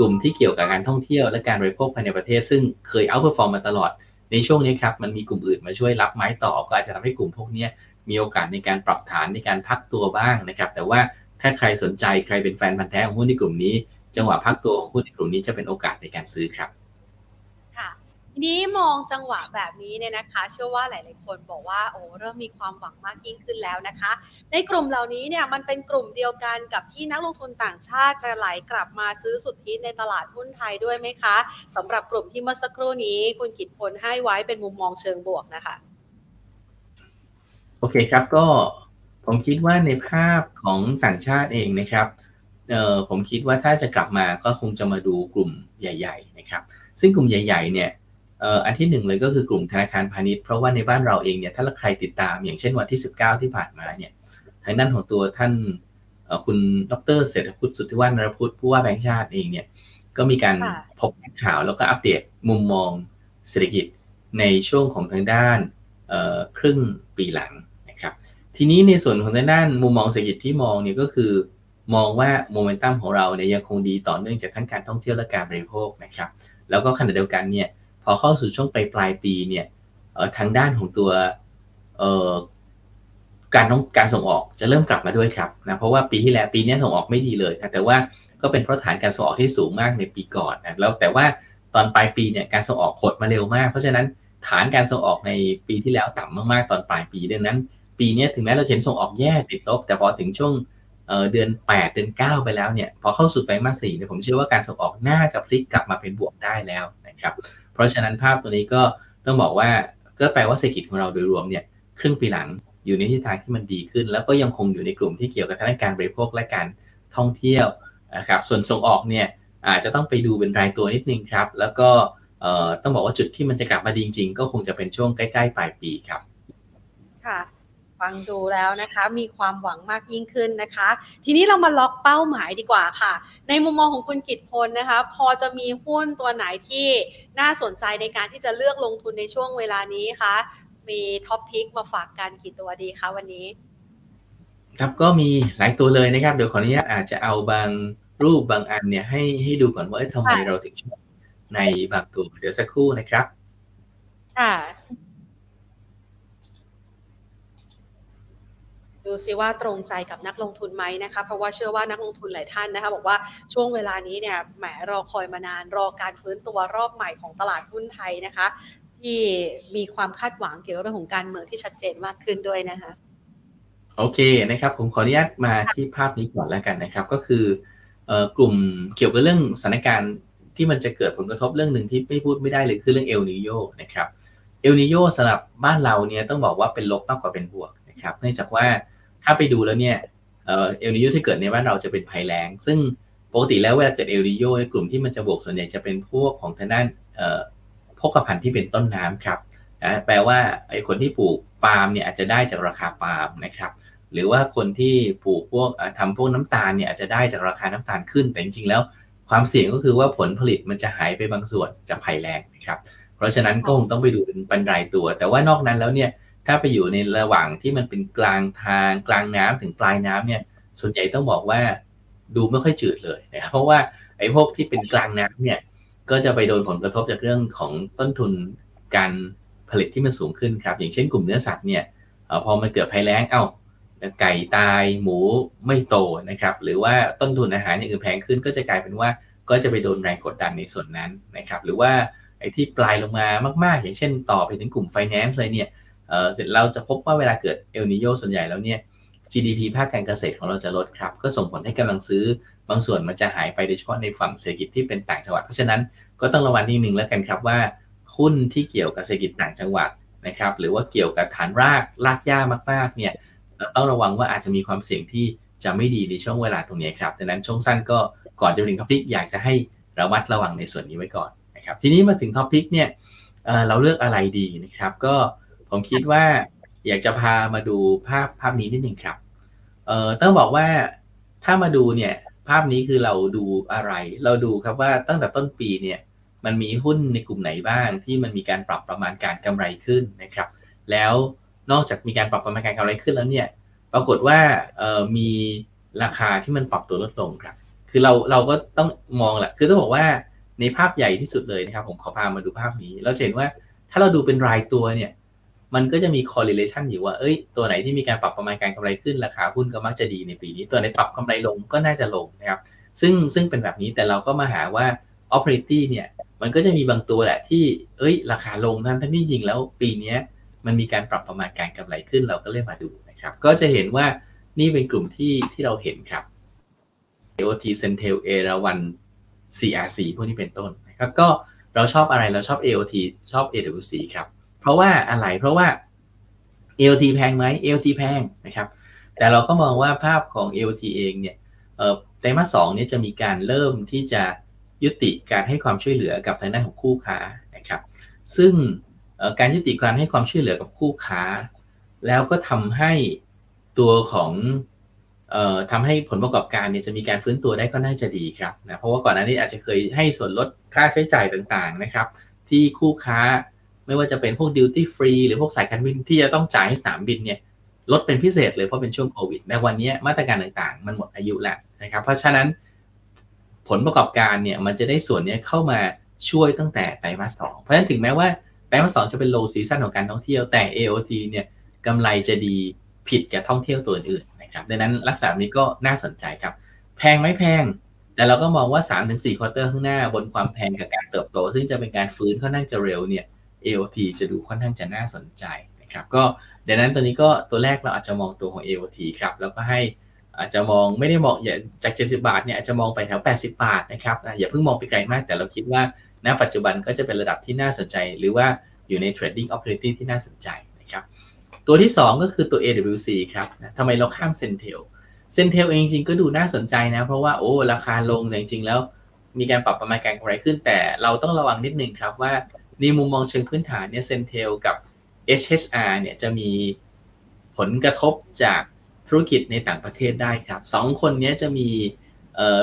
กลุ่มที่เกี่ยวกับการท่องเที่ยวและการบริโภคภายในประเทศ ซึ่งเคย outperform มาตลอด ในช่วงนี้ครับมันมีกลุ่มอื่นมาช่วยรับไม้ต่อ ก็อาจจะทำให้กลุ่มพวกนี้มีโอกาสในการปรับฐานในการพักตัวบ้างนะครับแต่ว่าถ้าใครสนใจใครเป็นแฟนพันธ์แท้ของหุ้นในกลุ่มนี้ จังหวะพักตัวของหุ้นในกลุ่มนี้จะเป็นโอกาสในการซื้อครับ นี้มองจังหวะแบบนี้เนี่ยนะคะ เชื่อว่าหลาย ๆ คนบอกว่าโอ้เริ่มมีความหวังมากยิ่งขึ้นแล้วนะคะ ในกลุ่มเหล่านี้เนี่ยมันเป็นกลุ่มเดียวกันกับที่นักลงทุนต่างชาติจะไหลกลับมาซื้อสุทธิในตลาดหุ้นไทยด้วยไหมคะสำหรับกลุ่มที่เมื่อสักครู่นี้ คุณกิตพลให้ไว้เป็นมุมมองเชิงบวกนะคะ โอเคครับก็ผมคิดว่าในภาพของต่างชาติเองนะครับเออผมคิดว่าถ้าจะกลับมาก็คงจะมาดูกลุ่มใหญ่ ๆ นะครับ ซึ่งกลุ่มใหญ่ ๆ เนี่ย อันที่หนึ่งเลยก็คือกลุ่มธนาคารพาณิชย์เพราะว่าในบ้านเราเองเนี่ยถ้าใครติดตามอย่างเช่นวันที่ 19 ที่ผ่านมาเนี่ยทางด้านของตัวท่านคุณดรเศรษฐพุทธสุทธิวัฒนรพุทธผู้ว่าแบงค์ชาติเองเนี่ยก็มีการพบข่าวแล้วก็อัปเดตมุมมองเศรษฐกิจในช่วงของทางด้านครึ่งปีหลังนะครับทีนี้ในส่วนของทางด้านมุมมองเศรษฐกิจที่มองเนี่ยก็คือมองว่าโมเมนตัมของเราเนี่ยยังคงดีต่อเนื่องจากทั้งการท่องเที่ยวและการบริโภคนะครับแล้วก็ขณะเดียวกันเนี่ยพ อเข้าสู่ช่วงปลายปลายปีเนี่ยทางด้านของตัวการต้องการส่งออกจะเริ่มกลับมาด้วยครับนะเพราะว่าปีที่แล้วปีนี้ส่งออกไม่ดีเลยนะแต่ว่าก็เป็นเพราะฐานการส่งออกที่สูงมากในปีก่อนนะแล้วแต่ว่าตอนปลายปีเนี่ยการส่งออกหดมาเร็วมาก เพราะฉะนั้นฐานการส่งออกในปีที่แล้วต่ำมากๆ ตอนปลายปีดังนั้น ปีนี้ถึงแม้เราเห็นส่งออกแย่ติดลบ แต่พอถึงช่วงเดือน 8 เดือน 9 ไปแล้วเนี่ยพอเข้าสู่ไตรมาสสี่เนี่ยผมเชื่อว่าการส่งออกน่าจะพลิกกลับมาเป็นบวกได้แล้วนะครับ ราะฉะนั้นภาพตัวนี้ก็ต้องบอกว่าก็แปลว่าเศรษฐกิจของเราโดยรวมเนี่ยครึ่งปีหลังอยู่ในทิศทางที่มันดีขึ้น แล้วก็ยังคงอยู่ในกลุ่มที่เกี่ยวกับทางการบริโภคและการท่องเที่ยวนะครับส่วนส่งออกเนี่ยอาจจะต้องไปดูเป็นรายตัวนิดนึงครับ แล้วก็ต้องบอกว่าจุดที่มันจะกลับมาดีจริงๆ ก็คงจะเป็นช่วงใกล้ๆปลายปีครับ ค่ะ ฟังดูแล้วนะคะ มีความหวังมากยิ่งขึ้นนะคะ ทีนี้เรามาล็อกเป้าหมายดีกว่าค่ะ ในมุมมองของคุณกิตพลนะคะ พอจะมีหุ้นตัวไหนที่น่าสนใจในการที่จะเลือกลงทุนในช่วงเวลานี้คะมีท็อปพิกมาฝากกันกี่ตัวดีคะวันนี้ ครับก็มีหลายตัวเลยนะครับ เดี๋ยวขออนุญาตอาจจะเอาบางรูปบางอันเนี่ยให้ให้ดูก่อนว่าทำไมเราถึงชอบในบางตัวเดี๋ยวสักครู่นะครับ ค่ะ ดูซิว่าตรงใจกับนักลงทุนไหมนะคะเพราะว่าเชื่อว่านักลงทุนหลายท่านนะคะบอกว่าช่วงเวลานี้เนี่ยแหมรอคอยมานานรอการฟื้นตัวรอบใหม่ของตลาดหุ้นไทยนะคะ ที่มีความคาดหวังเกี่ยวกับเรื่องของการเมืองที่ชัดเจนมากขึ้นด้วยนะคะโอเคนะครับผมขออนุญาตมาที่ภาพนี้ก่อนแล้วกันนะครับ ก็คือกลุ่มเกี่ยวกับเรื่องสถานการณ์ที่มันจะเกิดผลกระทบเรื่องหนึ่งที่ไม่พูดไม่ได้เลยคือเรื่องเอลนิโยนะครับเอลนิโยสำหรับบ้านเราเนี่ยต้องบอกว่าเป็นลบมากกว่าเป็นบวกนะครับเนื่องจากว่า ถ้าไปดูแล้วเนี่ยเอลนิโยที่เกิดในบ้านเราจะเป็นภัยแล้ง ซึ่งปกติแล้วเวลาเกิดเอลนิโยกลุ่มที่มันจะบวกส่วนใหญ่จะเป็นพวกของทางด้านพกพันธุ์ที่เป็นต้นน้ำครับนะแปลว่าไอ้คนที่ปลูกปาล์มเนี่ยอาจจะได้จากราคาปาล์มนะครับหรือว่าคนที่ปลูกพวกทำพวกน้ำตาลเนี่ยอาจจะได้จากราคาน้ำตาลขึ้น แต่จริงๆแล้วความเสี่ยงก็คือว่าผลผลิตมันจะหายไปบางส่วนจากภัยแล้งนะครับ เพราะฉะนั้นก็คงต้องไปดูเป็นปันรายตัว แต่ว่านอกนั้นแล้วเนี่ย ถ้าไปอยู่ในระหว่างที่มันเป็นกลางทางกลางน้ำถึงปลายน้ำเนี่ย ส่วนใหญ่ต้องบอกว่าดูไม่ค่อยจืดเลยนะครับเพราะว่าไอ้พวกที่เป็นกลางน้ำเนี่ย ก็จะไปโดนผลกระทบจากเรื่องของต้นทุนการผลิตที่มันสูงขึ้นครับ อย่างเช่นกลุ่มเนื้อสัตว์เนี่ยพอมันเกิดภัยแล้งเอา้าไก่ตายหมูไม่โตนะครับ หรือว่าต้นทุนอาหารอย่างอื่นแพงขึ้น ก็จะกลายเป็นว่าก็จะไปโดนแรงกดดันในส่วนนั้นนะครับ หรือว่าไอ้ที่ปลายลงมามาก ๆ อย่างเช่น ต่อไปถึงกลุ่มไฟแนนซ์เลยเนี่ย เสร็จเราจะพบว่าเวลาเกิดเอลนิโยส่วนใหญ่แล้วเนี่ย GDP ภาคการเกษตรของเราจะลดครับ ก็ส่งผลให้กำลังซื้อบางส่วนมันจะหายไปโดยเฉพาะในฝั่งเศรษฐกิจที่เป็นต่างจังหวัด เพราะฉะนั้นก็ต้องระวังนิดนึงแล้วกันครับว่าหุ้นที่เกี่ยวกับเศรษฐกิจต่างจังหวัดนะครับหรือว่าเกี่ยวกับฐานรากรากหญ้ามากๆเนี่ยต้องระวังว่าอาจจะมีความเสี่ยงที่จะไม่ดีในช่วงเวลาตรงนี้ครับดังนั้นช่วงสั้นก็ก่อนจะถึง top pick อยากจะให้ระมัดระวังในส่วนนี้ไว้ก่อนนะครับทีนี้มาถึง top pick เนี่ยเราเลือกอะไรดีนะครับก็ ผมคิดว่าอยากจะพามาดูภาพภาพนี้นิดหนึ่งครับ เอ่อต้องบอกว่าถ้ามาดูเนี่ยภาพนี้คือเราดูอะไร เราดูครับว่าตั้งแต่ต้นปีเนี่ยมันมีหุ้นในกลุ่มไหนบ้างที่มันมีการปรับประมาณการกำไรขึ้นนะครับ แล้วนอกจากมีการปรับประมาณการกำไรขึ้นแล้วเนี่ย ปรากฏว่ามีราคาที่มันปรับตัวลดลงครับ คือเราเราก็ต้องมองแหละ คือต้องบอกว่าในภาพใหญ่ที่สุดเลยนะครับ ผมขอพามาดูภาพนี้ เราเห็นว่าถ้าเราดูเป็นรายตัวเนี่ย มันก็จะมี correlation อยู่ว่า เอ้ย ตัวไหนที่มีการปรับประมาณการกำไรขึ้น ราคาหุ้นก็มักจะดีในปีนี้ ตัวไหนปรับกำไรลงก็น่าจะลงนะครับ ซึ่งซึ่งเป็นแบบนี้แต่เราก็มาหาว่า operating เนี่ย มันก็จะมีบางตัวแหละที่ เอ้ย ราคาลงทั้งที่จริงแล้วปีนี้มันมีการปรับประมาณการกำไรขึ้นเราก็เลยมาดูนะครับ ก็จะเห็นว่านี่เป็นกลุ่มที่ที่เราเห็นครับ AOT Centel a ราวัน CRC พวกนี้เป็นต้นนะครับ ก็เราชอบอะไรเราชอบ AOT ชอบ AWC ครับ เพราะว่าอะไรเพราะว่า AOT แพงไหม AOT แพงนะครับ แต่เราก็มองว่าภาพของ AOT เองเนี่ยไตรมาสสองเนี่ยจะมีการเริ่มที่จะยุติการให้ความช่วยเหลือกับทางด้านของคู่ค้านะครับ ซึ่งการยุติการให้ความช่วยเหลือกับคู่ค้า แล้วก็ทำให้ตัวของทำให้ผลประกอบการเนี่ยจะมีการฟื้นตัวได้ก็น่าจะดีครับนะเพราะว่าก่อนหน้านี้อาจจะเคยให้ส่วนลดค่าใช้จ่ายต่างๆนะครับ ที่คู่ค้า ไม่ว่าจะเป็นพวกดิวตี้ฟรีหรือพวกสายการบินที่จะต้องจ่ายให้สนามบินเนี่ยลดเป็นพิเศษเลยเพราะเป็นช่วงโควิดแต่วันนี้มาตรการต่างๆ มันหมดอายุแล้วนะครับเพราะฉะนั้นผลประกอบการเนี่ยมันจะได้ส่วนนี้เข้ามาช่วยตั้งแต่ไตรมาสสองเพราะฉะนั้นถึงแม้ว่าไตรมาสสองจะเป็น low season ของการท่องเที่ยวแต่ AOT เนี่ยกำไรจะดีผิดกับท่องเที่ยวตัวอื่นนะครับดังนั้นลักษณะนี้ก็น่าสนใจครับ แพงไม่แพง แต่เราก็มองว่า 3-4 quarter ข้างหน้าบนความแพงกับการเติบโต ซึ่งจะเป็นการฟื้นค่อนข้างจะเร็วเนี่ย AOT จะดูค่อนข้างจะน่าสนใจนะครับก็ดังนั้นตัวนี้ก็ตัวแรกเราอาจจะมองตัวของ AOT ครับแล้วก็ให้อาจจะมองไม่ได้มองอย่าจาก 70 บาทเนี่ยอาจจะมองไปแถว 80 บาทนะครับอย่าเพิ่งมองไปไกลมาก แต่เราคิดว่าณปัจจุบันก็จะเป็นระดับที่น่าสนใจ หรือว่าอยู่ใน trading opportunity ที่น่าสนใจนะครับตัวที่ 2 ก็คือตัว AWC ครับนะทำไมเราข้าม CENTEL CENTEL เองจริงก็ดูน่าสนใจนะ เพราะว่าโอ้ราคาลงแต่จริงๆแล้วมีการปรับประมาณการกำไรขึ้นแต่เราต้องระวังนิดนึงครับว่า ในมุมมองเชิงพื้นฐานเนี่ย CENTEL กับ HHR เนี่ยจะมีผลกระทบจากธุรกิจในต่างประเทศได้ครับสองคนนี้จะมี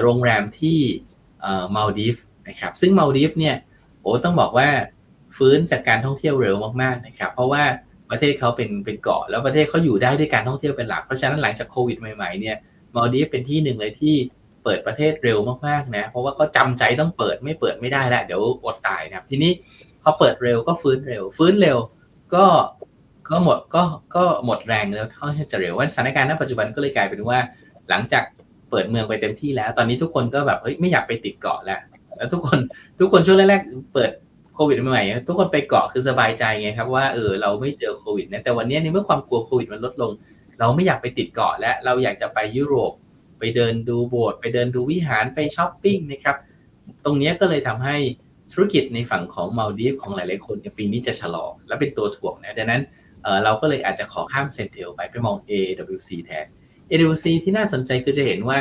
โรงแรมที่มาลดีฟนะครับซึ่งมาลดีฟเนี่ยโอ้ต้องบอกว่าฟื้นจากการท่องเที่ยวเร็วมากๆนะครับเพราะว่าประเทศเขาเป็นเป็นเกาะแล้วประเทศเขาอยู่ได้ด้วยการท่องเที่ยวเป็นหลัก เพราะฉะนั้นหลังจากโควิดใหม่ๆเนี่ยมาลดีฟเป็นที่หนึ่งเลยที่เปิดประเทศเร็วมากๆนะเพราะว่าก็จำใจต้องเปิดไม่เปิดไม่ได้แล้วเดี๋ยวอดตายนะครับทีนี้ อเปิดเร็วก็ฟื้นเร็ว ฟื้นเร็วก็ก็หมดก็ก็หมดแรงแล้วเท่าที่จะเร็วว่าสถานการณ์ณปัจจุบันก็เลยกลายเป็นว่า หลังจากเปิดเมืองไปเต็มที่แล้ว ตอนนี้ทุกคนก็แบบเฮ้ยไม่อยากไปติดเกาะแล้วแล้วทุกคนทุกคนช่วงแรกๆเปิดโควิดใหม่ๆทุกคนไปเกาะคือสบายใจไงครับว่าเออเราไม่เจอโควิดนะแต่วันนี้ในเมื่อความกลัวโควิดมันลดลง เราไม่อยากไปติดเกาะแล้วเราอยากจะไปยุโรป ไปเดินดูโบสถ์ไปเดินดูวิหารไปช้อปปิ้งนะครับ ตรงนี้ก็เลยทำให้ ธุรกิจในฝั่งของมัลดีฟส์ของหลายๆคนปีนี้จะชะลอและเป็นตัวถ่วงนะดังนั้นเราก็เลยอาจจะขอข้าม CENTEL ไปไปมอง AWC แทน AWC ที่น่าสนใจคือจะเห็นว่า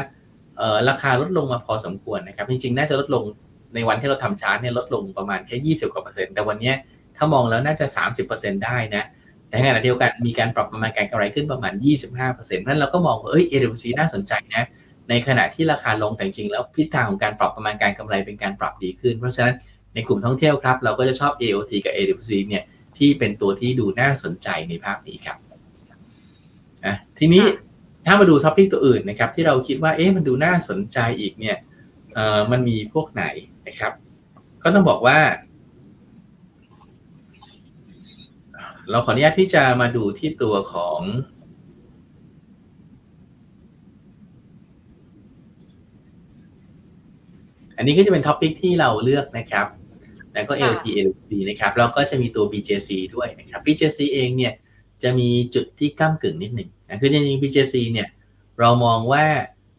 ราคาลดลงมาพอสมควรนะครับ จริงๆ น่าจะลดลงในวันที่เราทำชาร์ตเนี่ยลดลงประมาณแค่ 20กว่าเปอร์เซ็นต์แต่วันนี้ถ้ามองแล้วน่าจะ 30%ได้นะแต่ขณะเดียวกันมีการปรับประมาณการกำไรขึ้นประมาณ 25%เพราะฉะนั้นเราก็มองว่าเอ้ย AWC น่าสนใจนะในขณะที่ราคาลงแต่จริงแล้วทิศทางของการปรับประมาณการกำไรเป็นการปรับดีขึ้น เพราะฉะนั้น ในกลุ่มท่องเที่ยวครับ เราก็จะชอบ AOT กับ AWC เนี่ยที่เป็นตัวที่ดูน่าสนใจในภาพนี้ครับอะทีนี้ถ้ามาดูท็อปิกตัวอื่นนะครับ ที่เราคิดว่าเอ๊ะมันดูน่าสนใจอีกเนี่ยเอ่อมันมีพวกไหนนะครับ ก็ต้องบอกว่า เราขออนุญาตที่จะมาดูที่ตัวของอันนี้ก็จะเป็นท็อปิกที่เราเลือกนะครับ แล้วก็ LTLC นะครับแล้วก็จะมีตัว BJC ด้วยนะครับ BJC เองเนี่ยจะมีจุดที่ก้ากึ่งนิดหนึ่งนะคือจริงๆ BJC เนี่ยเรามองว่า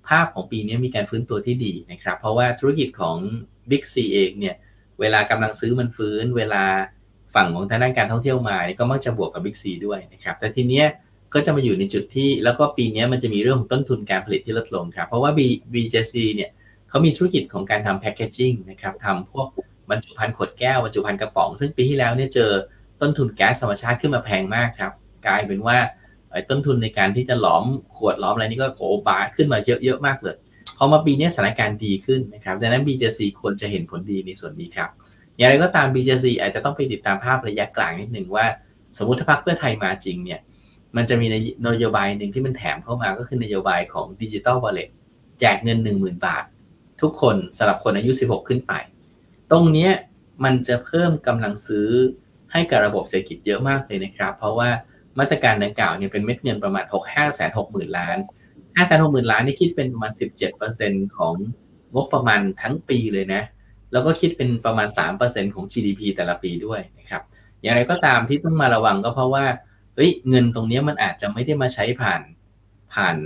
ภาพของปีนี้มีการฟื้นตัวที่ดีนะครับ เพราะว่าธุรกิจของ Big C เองเนี่ยเวลากำลังซื้อมันฟื้น เวลาฝั่งของทางด้านการท่องเที่ยวมาก็มักจะบวกกับ Big C ด้วยนะครับแต่ทีเนี้ยก็จะมาอยู่ในจุดที่แล้วก็ปีนี้มันจะมีเรื่องของต้นทุนการผลิตที่ลดลงครับเพราะว่า B BJC เนี่ยเขามีธุรกิจของการทำแพคเกจจิ้งนะครับทำพวก บรรจุภัณฑ์ขวดแก้วบรรจุภัณฑ์กระป๋อง ซึ่งปีที่แล้วเนี่ยเจอต้นทุนแก๊สธรรมชาติขึ้นมาแพงมากครับ กลายเป็นว่าต้นทุนในการที่จะหลอมขวดหลอมอะไรนี่ก็โอ้บาขึ้นมาเยอะเยอะมากเลยพอมาปีนี้สถานการณ์ดีขึ้นนะครับดังนั้น BJC ควรจะเห็นผลดีในส่วนนี้ครับ อย่างไรก็ตาม BJC อาจจะต้องไปติดตามภาพระยะกลางนิดหนึ่งว่า สมมติถ้าพรรคเพื่อไทยมาจริงเนี่ยมันจะมีนโยบายหนึ่งที่มันแถมเข้ามาก็คือนโยบายของดิจิตอลวอลเล็ตแจกเงิน 10,000 บาท ทุกคนสำหรับคนอายุ 16 ขึ้นไป ตรงนี้มันจะเพิ่มกำลังซื้อให้กับระบบเศรษฐกิจเยอะมากเลยนะครับ เพราะว่ามาตรการดังกล่าวเนี่ยเป็นเม็ดเงินประมาณ6 5 6 0 0 0 0 ล้าน 5 6 0 0 0 0 ล้านนี่คิดเป็นประมาณ 17%ของงบประมาณทั้งปีเลยนะ แล้วก็คิดเป็นประมาณ 3%ของ GDP แต่ละปีด้วยนะครับ อย่างไรก็ตามที่ต้องมาระวังก็เพราะว่าเฮ้ยเงินตรงนี้มันอาจจะไม่ได้มาใช้ผ่านผ่าน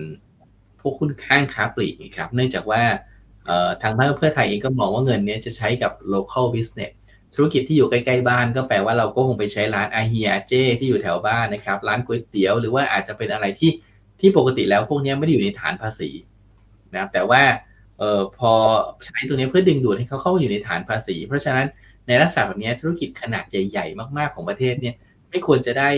พวกคุณข้างค้าปลีกนะครับ เนื่องจากว่า ทางพรรคเพื่อไทยเองก็มองว่าเงินนี้จะใช้กับ local business ธุรกิจที่อยู่ใกล้ๆบ้านก็แปลว่าเราก็คงไปใช้ร้านอาเฮียเจที่อยู่แถวบ้านนะครับ ร้านก๋วยเตี๋ยวหรือว่าอาจจะเป็นอะไรที่ที่ปกติแล้วพวกนี้ไม่ได้อยู่ในฐานภาษีนะครับแต่ว่าเอ่อพอใช้ตัวนี้เพื่อดึงดูดให้เขาเข้ามาอยู่ในฐานภาษี เพราะฉะนั้นในลักษณะแบบนี้ธุรกิจขนาดใหญ่ๆ มากๆของประเทศเนี่ยไม่ควรจะได้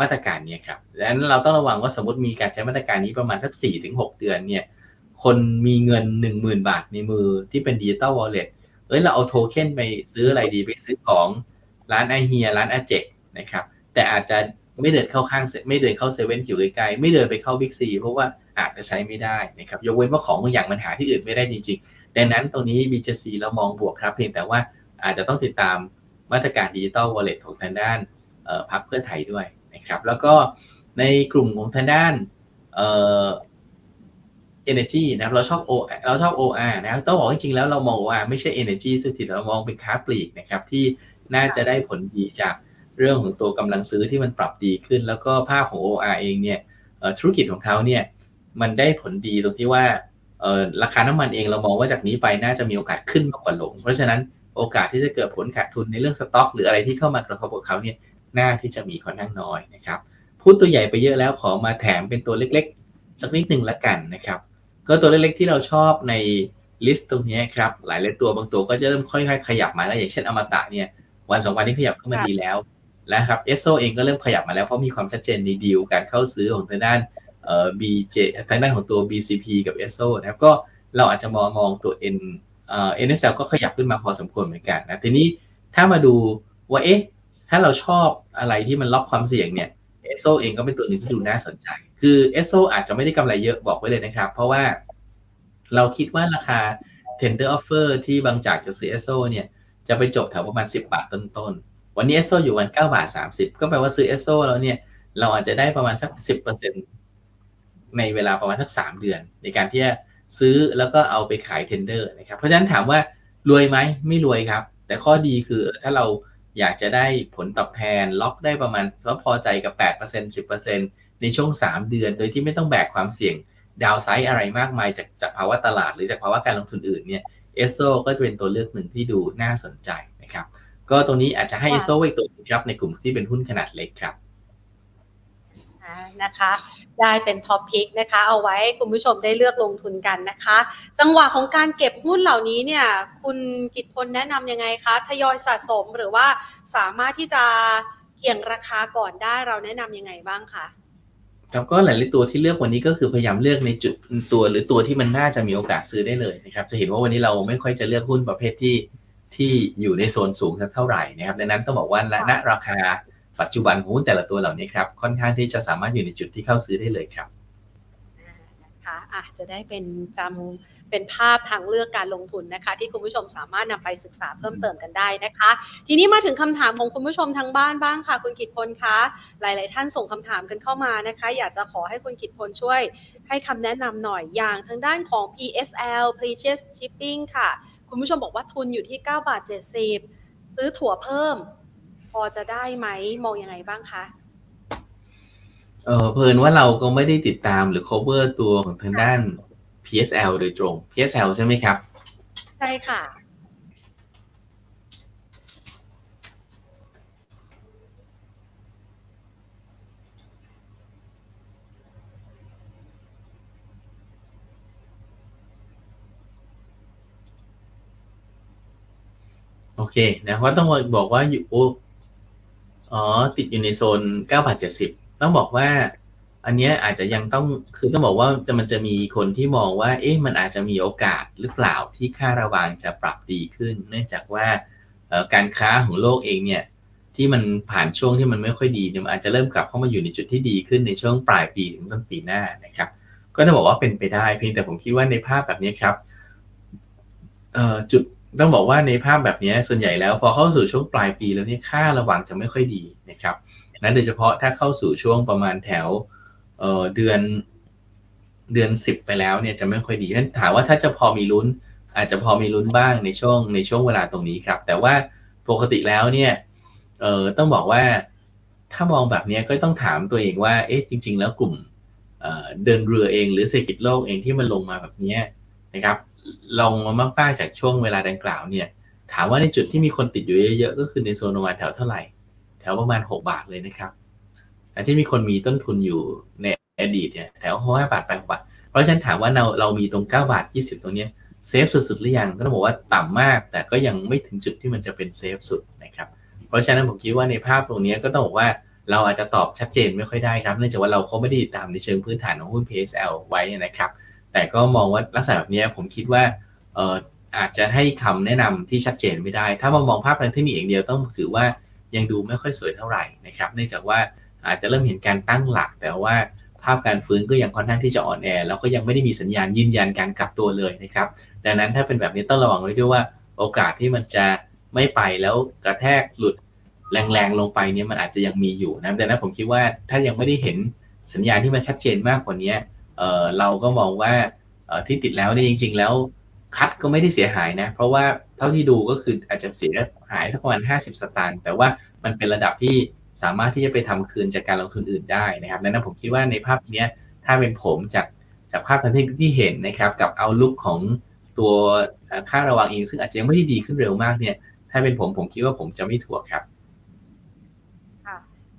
มาตรการนี้ครับดังนั้นเราต้องระวังว่าสมมติมีการใช้มาตรการนี้ประมาณสัก4-6ถึงเดือนเนี่ย คนมีเงิน10,000บาทในมือที่เป็น digital wallet เอ้ยเราเอาโทเค็นไปซื้ออะไรดีไปซื้อของร้านอาเฮียร้านอาเจ๊กนะครับแต่อาจจะไม่เดินเข้าห้างไม่เดินเข้าเซเว่นอยู่ไกลๆไม่เดินไปเข้าบิ๊กซีเพราะว่าอาจจะใช้ไม่ได้นะครับยกเว้นว่าของบางอย่างมันหาที่อื่นไม่ได้จริงๆ ดังนั้นตรงนี้ BJC เรามองบวกครับเพียงแต่ว่าอาจจะต้องติดตามมาตรการดิจิตอลวอลเล็ตของทางด้านพรรคเพื่อไทยด้วยนะครับแล้วก็ในกลุ่มของทางด้านเ energy นะครับเราชอบ O เราชอบ OR นะครับต้องบอกจริงๆแล้วเรามอง OR ไม่ใช่ energy สักทีเรามองเป็นค้าปลีกนะครับที่น่าจะได้ผลดีจากเรื่องของตัวกำลังซื้อที่มันปรับดีขึ้น แล้วก็ภาพของ OR เองเนี่ยธุรกิจของเขาเนี่ยมันได้ผลดีตรงที่ว่าราคาน้ำมันเองเรามองว่าจากนี้ไปน่าจะมีโอกาสขึ้นมากกว่าลง เพราะฉะนั้นโอกาสที่จะเกิดผลขาดทุนในเรื่องสต็อก หรืออะไรที่เข้ามากระทบกับเขาเนี่ยน่าที่จะมีค่อนข้างน้อยนะครับพูดตัวใหญ่ไปเยอะแล้วขอมาแถมเป็นตัวเล็กๆ สักนิดหนึ่งละกันนะครับ ก็ตัวเล็กๆที่เราชอบใน list ตรงนี้ครับหลายเลตัวบางตัวก็จะเริ่มค่อยๆขยับมาแล้วอย่างเช่นอมตะเนี่ยวันสองวันนี้ขยับเข้ามาดีแล้วแล้วครับเอสโซเองก็เริ่มขยับมาแล้วเพราะมีความชัดเจนในดีลการเข้าซื้อของทางด้านเอ่อ BJ ทางด้านของตัว BCP กับ ESSO นะครับก็เราอาจจะมองมองตัว N เอ่อ NSL ก็ขยับขึ้นมาพอสมควรเหมือนกันนะทีนี้ถ้ามาดูว่าเอ๊ะถ้าเราชอบอะไรที่มันล็อกความเสี่ยงเนี่ยเอสโซเองก็เป็นตัวหนึ่งที่ดูน่าสนใจ คือเอสโซอาจจะไม่ได้กำไรเยอะบอกไว้เลยนะครับ เพราะว่าเราคิดว่าราคา tender offer ที่บางจากจะซื้อเอสโซเนี่ยจะไปจบแถวประมาณ 10 บาทต้นๆ วันนี้เอสโซอยู่วัน9บาท 30 ก็แปลว่าซื้อเอสโซแล้วเนี่ยเราอาจจะได้ประมาณสัก 10%ในเวลาประมาณสัก 3 เดือน ในการที่จะซื้อแล้วก็เอาไปขาย tender นะครับ เพราะฉะนั้นถามว่ารวยไหมไม่รวยครับ แต่ข้อดีคือถ้าเราอยากจะได้ผลตอบแทนล็อกได้ประมาณก็พอใจกับ 8% 10% ในช่วง 3 เดือน โดยที่ไม่ต้องแบกความเสี่ยง downside อะไรมากมายจากจากภาวะตลาดหรือจากภาวะการลงทุนอื่นเนี่ยเอสโซก็จะเป็นตัวเลือกหนึ่งที่ดูน่าสนใจนะครับ ก็ตรงนี้อาจจะให้เอสโซไว้ตัวนึงครับในกลุ่มที่เป็นหุ้นขนาดเล็กครับนะคะได้เป็น top pick นะคะ เอาไว้คุณผู้ชมได้เลือกลงทุนกันนะคะ จังหวะของการเก็บหุ้นเหล่านี้เนี่ย คุณกิตพลแนะนำยังไงคะทยอยสะสมหรือว่าสามารถที่จะเกี่ยงราคาก่อนได้เราแนะนำยังไงบ้างคะ ครับก็หลายๆตัวที่เลือกวันนี้ก็คือพยายามเลือกในจุดตัวหรือตัวที่มันน่าจะมีโอกาสซื้อได้เลยนะครับ จะเห็นว่าวันนี้เราไม่ค่อยจะเลือกหุ้นประเภทที่ที่อยู่ในโซนสูงสักเท่าไหร่นะครับดังนั้นต้องบอกว่าณราคาปัจจุบันของหุ้นแต่ละตัวเหล่านี้ครับค่อนข้างที่จะสามารถอยู่ในจุดที่เข้าซื้อได้เลยครับนะคะ อะจะได้เป็นจำเป็นภาพทางเลือกการลงทุนนะคะ ที่คุณผู้ชมสามารถนำไปศึกษาเพิ่มเติมกันได้นะคะ ทีนี้มาถึงคำถามของคุณผู้ชมทางบ้านบ้างค่ะ คุณกิตพลคะหลาย ๆ ท่านส่งคำถามกันเข้ามานะคะ อยากจะขอให้คุณกิตพลช่วย ให้คำแนะนำหน่อยอย่างทางด้านของ PSL Precious Shipping ค่ะ คุณผู้ชมบอกว่าทุนอยู่ที่9บาท70 ซื้อถั่วเพิ่ม พอจะได้ไหมมองยังไงบ้างคะ เออเพลินว่าเราก็ไม่ได้ติดตามหรือ cover ตัวของทางด้าน PSL โดยตรง PSL ใช่ไหมครับ ใช่ค่ะ โอเคนะว่าต้องบอกว่าอยู่อ๋อ ติดอยู่ในโซน9บาท70 ต้องบอกว่า อันเนี้ยอาจจะยังต้องคือต้องบอกว่าจะมันจะมีคนที่มองว่า เอ๊ะมันอาจจะมีโอกาสหรือเปล่าที่ค่าระวางจะปรับดีขึ้น เนื่องจากว่าการค้าของโลกเองเนี่ยที่มันผ่านช่วงที่มันไม่ค่อยดีเนี่ยมันอาจจะเริ่มกลับเข้ามาอยู่ในจุดที่ดีขึ้นในช่วงปลายปีถึงต้นปีหน้านะครับ ก็ต้องบอกว่าเป็นไปได้เพียงแต่ผมคิดว่าในภาพแบบนี้ครับจุดต้องบอกว่าในภาพแบบนี้ส่วนใหญ่แล้วพอเข้าสู่ช่วงปลายปีแล้วนี่ค่าระวังจะไม่ค่อยดีนะครับ นะโดยเฉพาะถ้าเข้าสู่ช่วงประมาณแถวเเดือนเดือนสิบไปแล้วเนี่ยจะไม่ค่อยดีนั้นถามว่าถ้าจะพอมีลุ้น อาจจะพอมีลุ้นบ้างในช่วงในช่วงเวลาตรงนี้ครับ แต่ว่าปกติแล้วเนี่ยเออต้องบอกว่าถ้ามองแบบนี้ก็ต้องถามตัวเองว่าเอ๊ะจริง ๆ แล้วกลุ่มเดินเรือเอง หรือเศรษฐกิจโลกเองที่มันลงมาแบบนี้นะครับลงมามากๆจากช่วงเวลาดังกล่าวเนี่ยถามว่าในจุดที่มีคนติดอยู่เยอะๆก็คือในโซนประมาณแถวเท่าไหร่ แถวประมาณ 6 บาทเลยนะครับแต่ที่มีคนมีต้นทุนอยู่ในอดีตเนี่ยแถวห้าบาทแปดบาท เพราะฉะนั้นถามว่าเราเรามีตรง9บาท20 ตรงนี้ยเซฟสุดๆหรือยังก็ต้องบอกว่าต่ำมาก แต่ก็ยังไม่ถึงจุดที่มันจะเป็นเซฟสุดนะครับเพราะฉะนั้นผมคิดว่าในภาพตรงนี้ก็ต้องบอกว่าเราอาจจะตอบชัดเจนไม่ค่อยได้ครับเนื่องจากว่าเราเขาไม่ได้ตามในเชิงพื้นฐานของหุ้น PSL ไว้นะครับ แต่ก็มองว่าลักษณะแบบนี้ผมคิดว่าอาจจะให้คำแนะนำที่ชัดเจนไม่ได้ ถ้ามามองภาพทางเทคนิคอย่างเดียวต้องถือว่า ยังดูไม่ค่อยสวยเท่าไหร่นะครับเนื่องจากว่าอาจจะเริ่มเห็นการตั้งหลัก แต่ว่าภาพการฟื้นก็ยังค่อนข้างที่จะอ่อนแอแล้วก็ยังไม่ได้มีสัญญาณยืนยันการกลับตัวเลยนะครับ ดังนั้นถ้าเป็นแบบนี้ต้องระวังไว้ด้วยว่าโอกาสที่มันจะไม่ไปแล้วกระแทกหลุดแรงๆลงไปเนี่ยมันอาจจะยังมีอยู่นะดังนั้นผมคิดว่าถ้ายังไม่ได้เห็นสัญญาณที่มันชัดเจนมากกว่านี้เเราก็มองว่าที่ติดแล้วเนี่ยจริง ๆ แล้วคัดก็ไม่ได้เสียหายนะ เพราะว่าเท่าที่ดูก็คืออาจจะเสีย หายสักประมาณ50 สตางค์แต่ว่ามันเป็นระดับที่สามารถที่จะไปทำคืนจากการลงทุนอื่นได้นะครับดังนั้นผมคิดว่าในภาพนี้ถ้าเป็นผมจากจากภาพทางทคนิคที่เห็นนะครับกับเอาลุกของตัวค่าระวังเองซึ่งอาจจะยังไม่ได้ดีขึ้นเร็วมากเนี่ย ถ้าเป็นผมผมคิดว่าผมจะไม่ถั่วครับ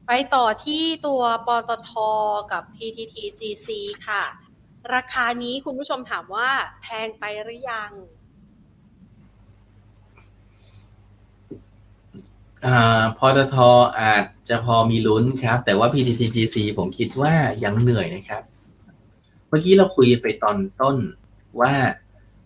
ไปต่อที่ตัวปตทกับ PTTGC ค่ะ ราคานี้คุณผู้ชมถามว่าแพงไปหรือยังอ่า พอตทอาจจะพอมีลุ้นครับ แต่ว่า PTTGC ผมคิดว่ายังเหนื่อยนะครับ เมื่อกี้เราคุยไปตอนต้นว่า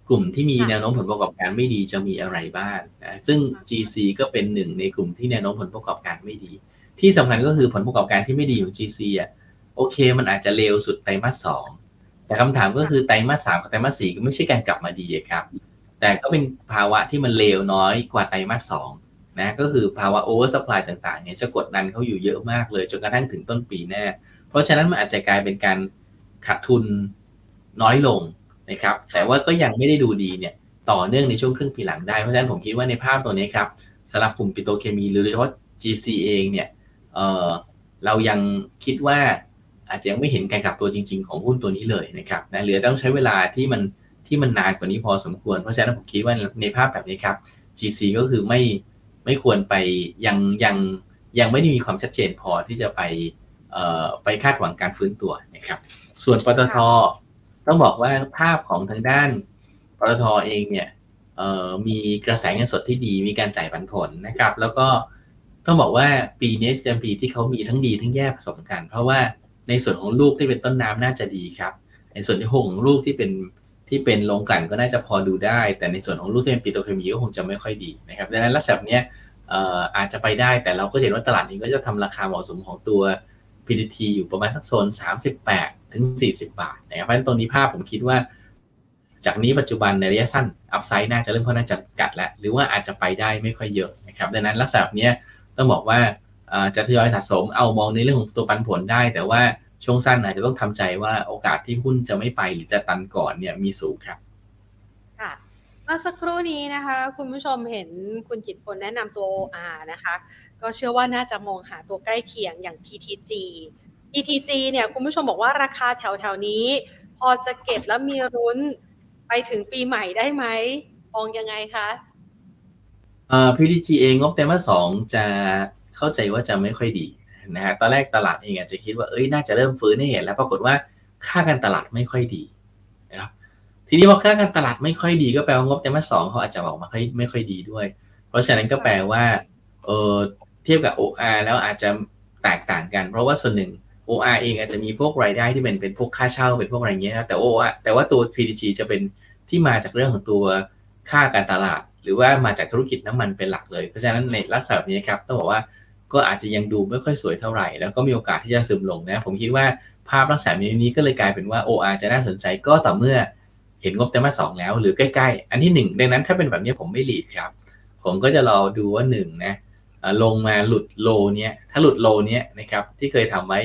กลุ่มที่มีแนวโน้มผลประกอบการไม่ดีจะมีอะไรบ้างนะซึ่ง GC ก็เป็นหนึ่งในกลุ่มที่แนวโน้มผลประกอบการไม่ดี ที่สำคัญก็คือผลประกอบการที่ไม่ดีของ GC อะโอเค มันอาจจะเลวสุดไตรมาสสองแต่คำถามก็คือไตรมาสสามกับไตรมาสสี่ก็ไม่ใช่การกลับมาดีครับ แต่ก็เป็นภาวะที่มันเลวน้อยกว่าไตรมาสสอง นะก็คือภาวะโอเวอร์สป라이ต่างๆเนี่ยจะกดดันเขาอยู่เยอะมากเลยจนกระทั่งถึงต้นปีแน่เพราะฉะนั้นมันอาจจะกลายเป็นการขาดทุนน้อยลงนะครับ แต่ว่าก็ยังไม่ได้ดูดีเนี่ยต่อเนื่องในช่วงครึ่งปีหลังได้ เพราะฉะนั้นผมคิดว่าในภาพตัวนี้ครับสำหรับกลุ่มปิโตเคมีหรือเฉพาะ GC เองเนี่ยเเรายังคิดว่าอาจจะยังไม่เห็นการกลับตัวจริง ๆ ของหุ้นตัวนี้เลยนะครับนะเหลือต้องใช้เวลาที่มันที่มันนานกว่านี้พอสมควร เพราะฉะนั้นผมคิดว่าในภาพแบบนี้ครับ GC ก็คือไม่ ไม่ควรไปยังยังยังไม่ได้มีความชัดเจนพอที่จะไปไปคาดหวังการฟื้นตัวนะครับ ส่วนปตทต้องบอกว่าภาพของทางด้านปตทเองเนี่ยมีกระแสเงินสดที่ดีมีการจ่ายปันผลนะครับ แล้วก็ต้องบอกว่าปีนี้จะเป็นปีที่เขามีทั้งดีทั้งแย่ผสมกัน เพราะว่าในส่วนของลูกที่เป็นต้นน้ำน่าจะดีครับ ในส่วนที่หของลูกที่เป็น ที่เป็นโรงกลั่นก็น่าจะพอดูได้ แต่ในส่วนของลูกที่เป็นปิโตรเคมีก็คงจะไม่ค่อยดีนะครับดังนั้นลักษณะนี้อาจจะไปได้แต่เราก็เห็นว่าตลาดนี้ก็จะทำราคาเหมาะสมของตัว PTT อยู่ประมาณสักโซน 38 ถึง 40 บาทนะครับเพราะฉะนั้นตรงนี้ภาพผมคิดว่า จากนี้ปัจจุบันในระยะสั้นอัพไซด์น่าจะเริ่มค่อนข้างจะกัดแล้ว หรือว่าอาจจะไปได้ไม่ค่อยเยอะนะครับดังนั้นลักษณะนี้ต้องบอกว่าจะทยอยสะสมเอามองในเรื่องของตัวปันผลได้ แต่ว่า ช่วงสั้นอาจจะต้องทำใจว่าโอกาสที่หุ้นจะไม่ไปหรือจะตันก่อนเนี่ยมีสูงครับค่ะเมื่อสักครู่นี้นะคะ คุณผู้ชมเห็นคุณกิตพลแนะนำตัว OR นะคะ ก็เชื่อว่าน่าจะมองหาตัวใกล้เคียงอย่าง PTG PTG เนี่ยคุณผู้ชมบอกว่าราคาแถวๆนี้ พอจะเก็บแล้วมีรุ้นไปถึงปีใหม่ได้ไหมมองยังไงคะเอ่อ PTG เองงบแต่มาสองจะเข้าใจว่าจะไม่ค่อยดี นะฮะตอนแรกตลาดเองอาจจะคิดว่าเอ้ยน่าจะเริ่มฟื้นให้เห็นแล้วปรากฏว่าค่าการตลาดไม่ค่อยดีนะครับทีนี้พอค่าการตลาดไม่ค่อยดีก็แปลว่างบแต่มาสองเขาอาจจะออกมาไม่ค่อยดีด้วย เพราะฉะนั้นก็แปลว่าเออเทียบกับ OR แล้วอาจจะแตกต่างกัน เพราะว่าส่วนหนึ่ง OR เองอาจจะมีพวกรายได้ที่เป็นเป็นพวกค่าเช่าเป็นพวกอะไรเงี้ยนะแต่ OR แต่ว่าตัว PTG จะเป็นที่มาจากเรื่องของตัวค่าการตลาด หรือว่ามาจากธุรกิจน้ำมันเป็นหลักเลย เพราะฉะนั้นในลักษณะแบบนี้ครับต้องบอกว่า ก็อาจจะยังดูไม่ค่อยสวยเท่าไหร่ แล้วก็มีโอกาสที่จะซึมลงนะ ผมคิดว่าภาพลักษณะนี้ก็เลยกลายเป็นว่า OR จะน่าสนใจก็ต่อเมื่อเห็นงบไตรมาสสองแล้วหรือใกล้ๆ อันที่ 1 ดังนั้นถ้าเป็นแบบนี้ผมไม่หลีดครับ ผมก็จะรอดูว่า1นะลงมาหลุดโลเนี้ยถ้าหลุดโลเนี้ยนะครับที่เคยทำไว้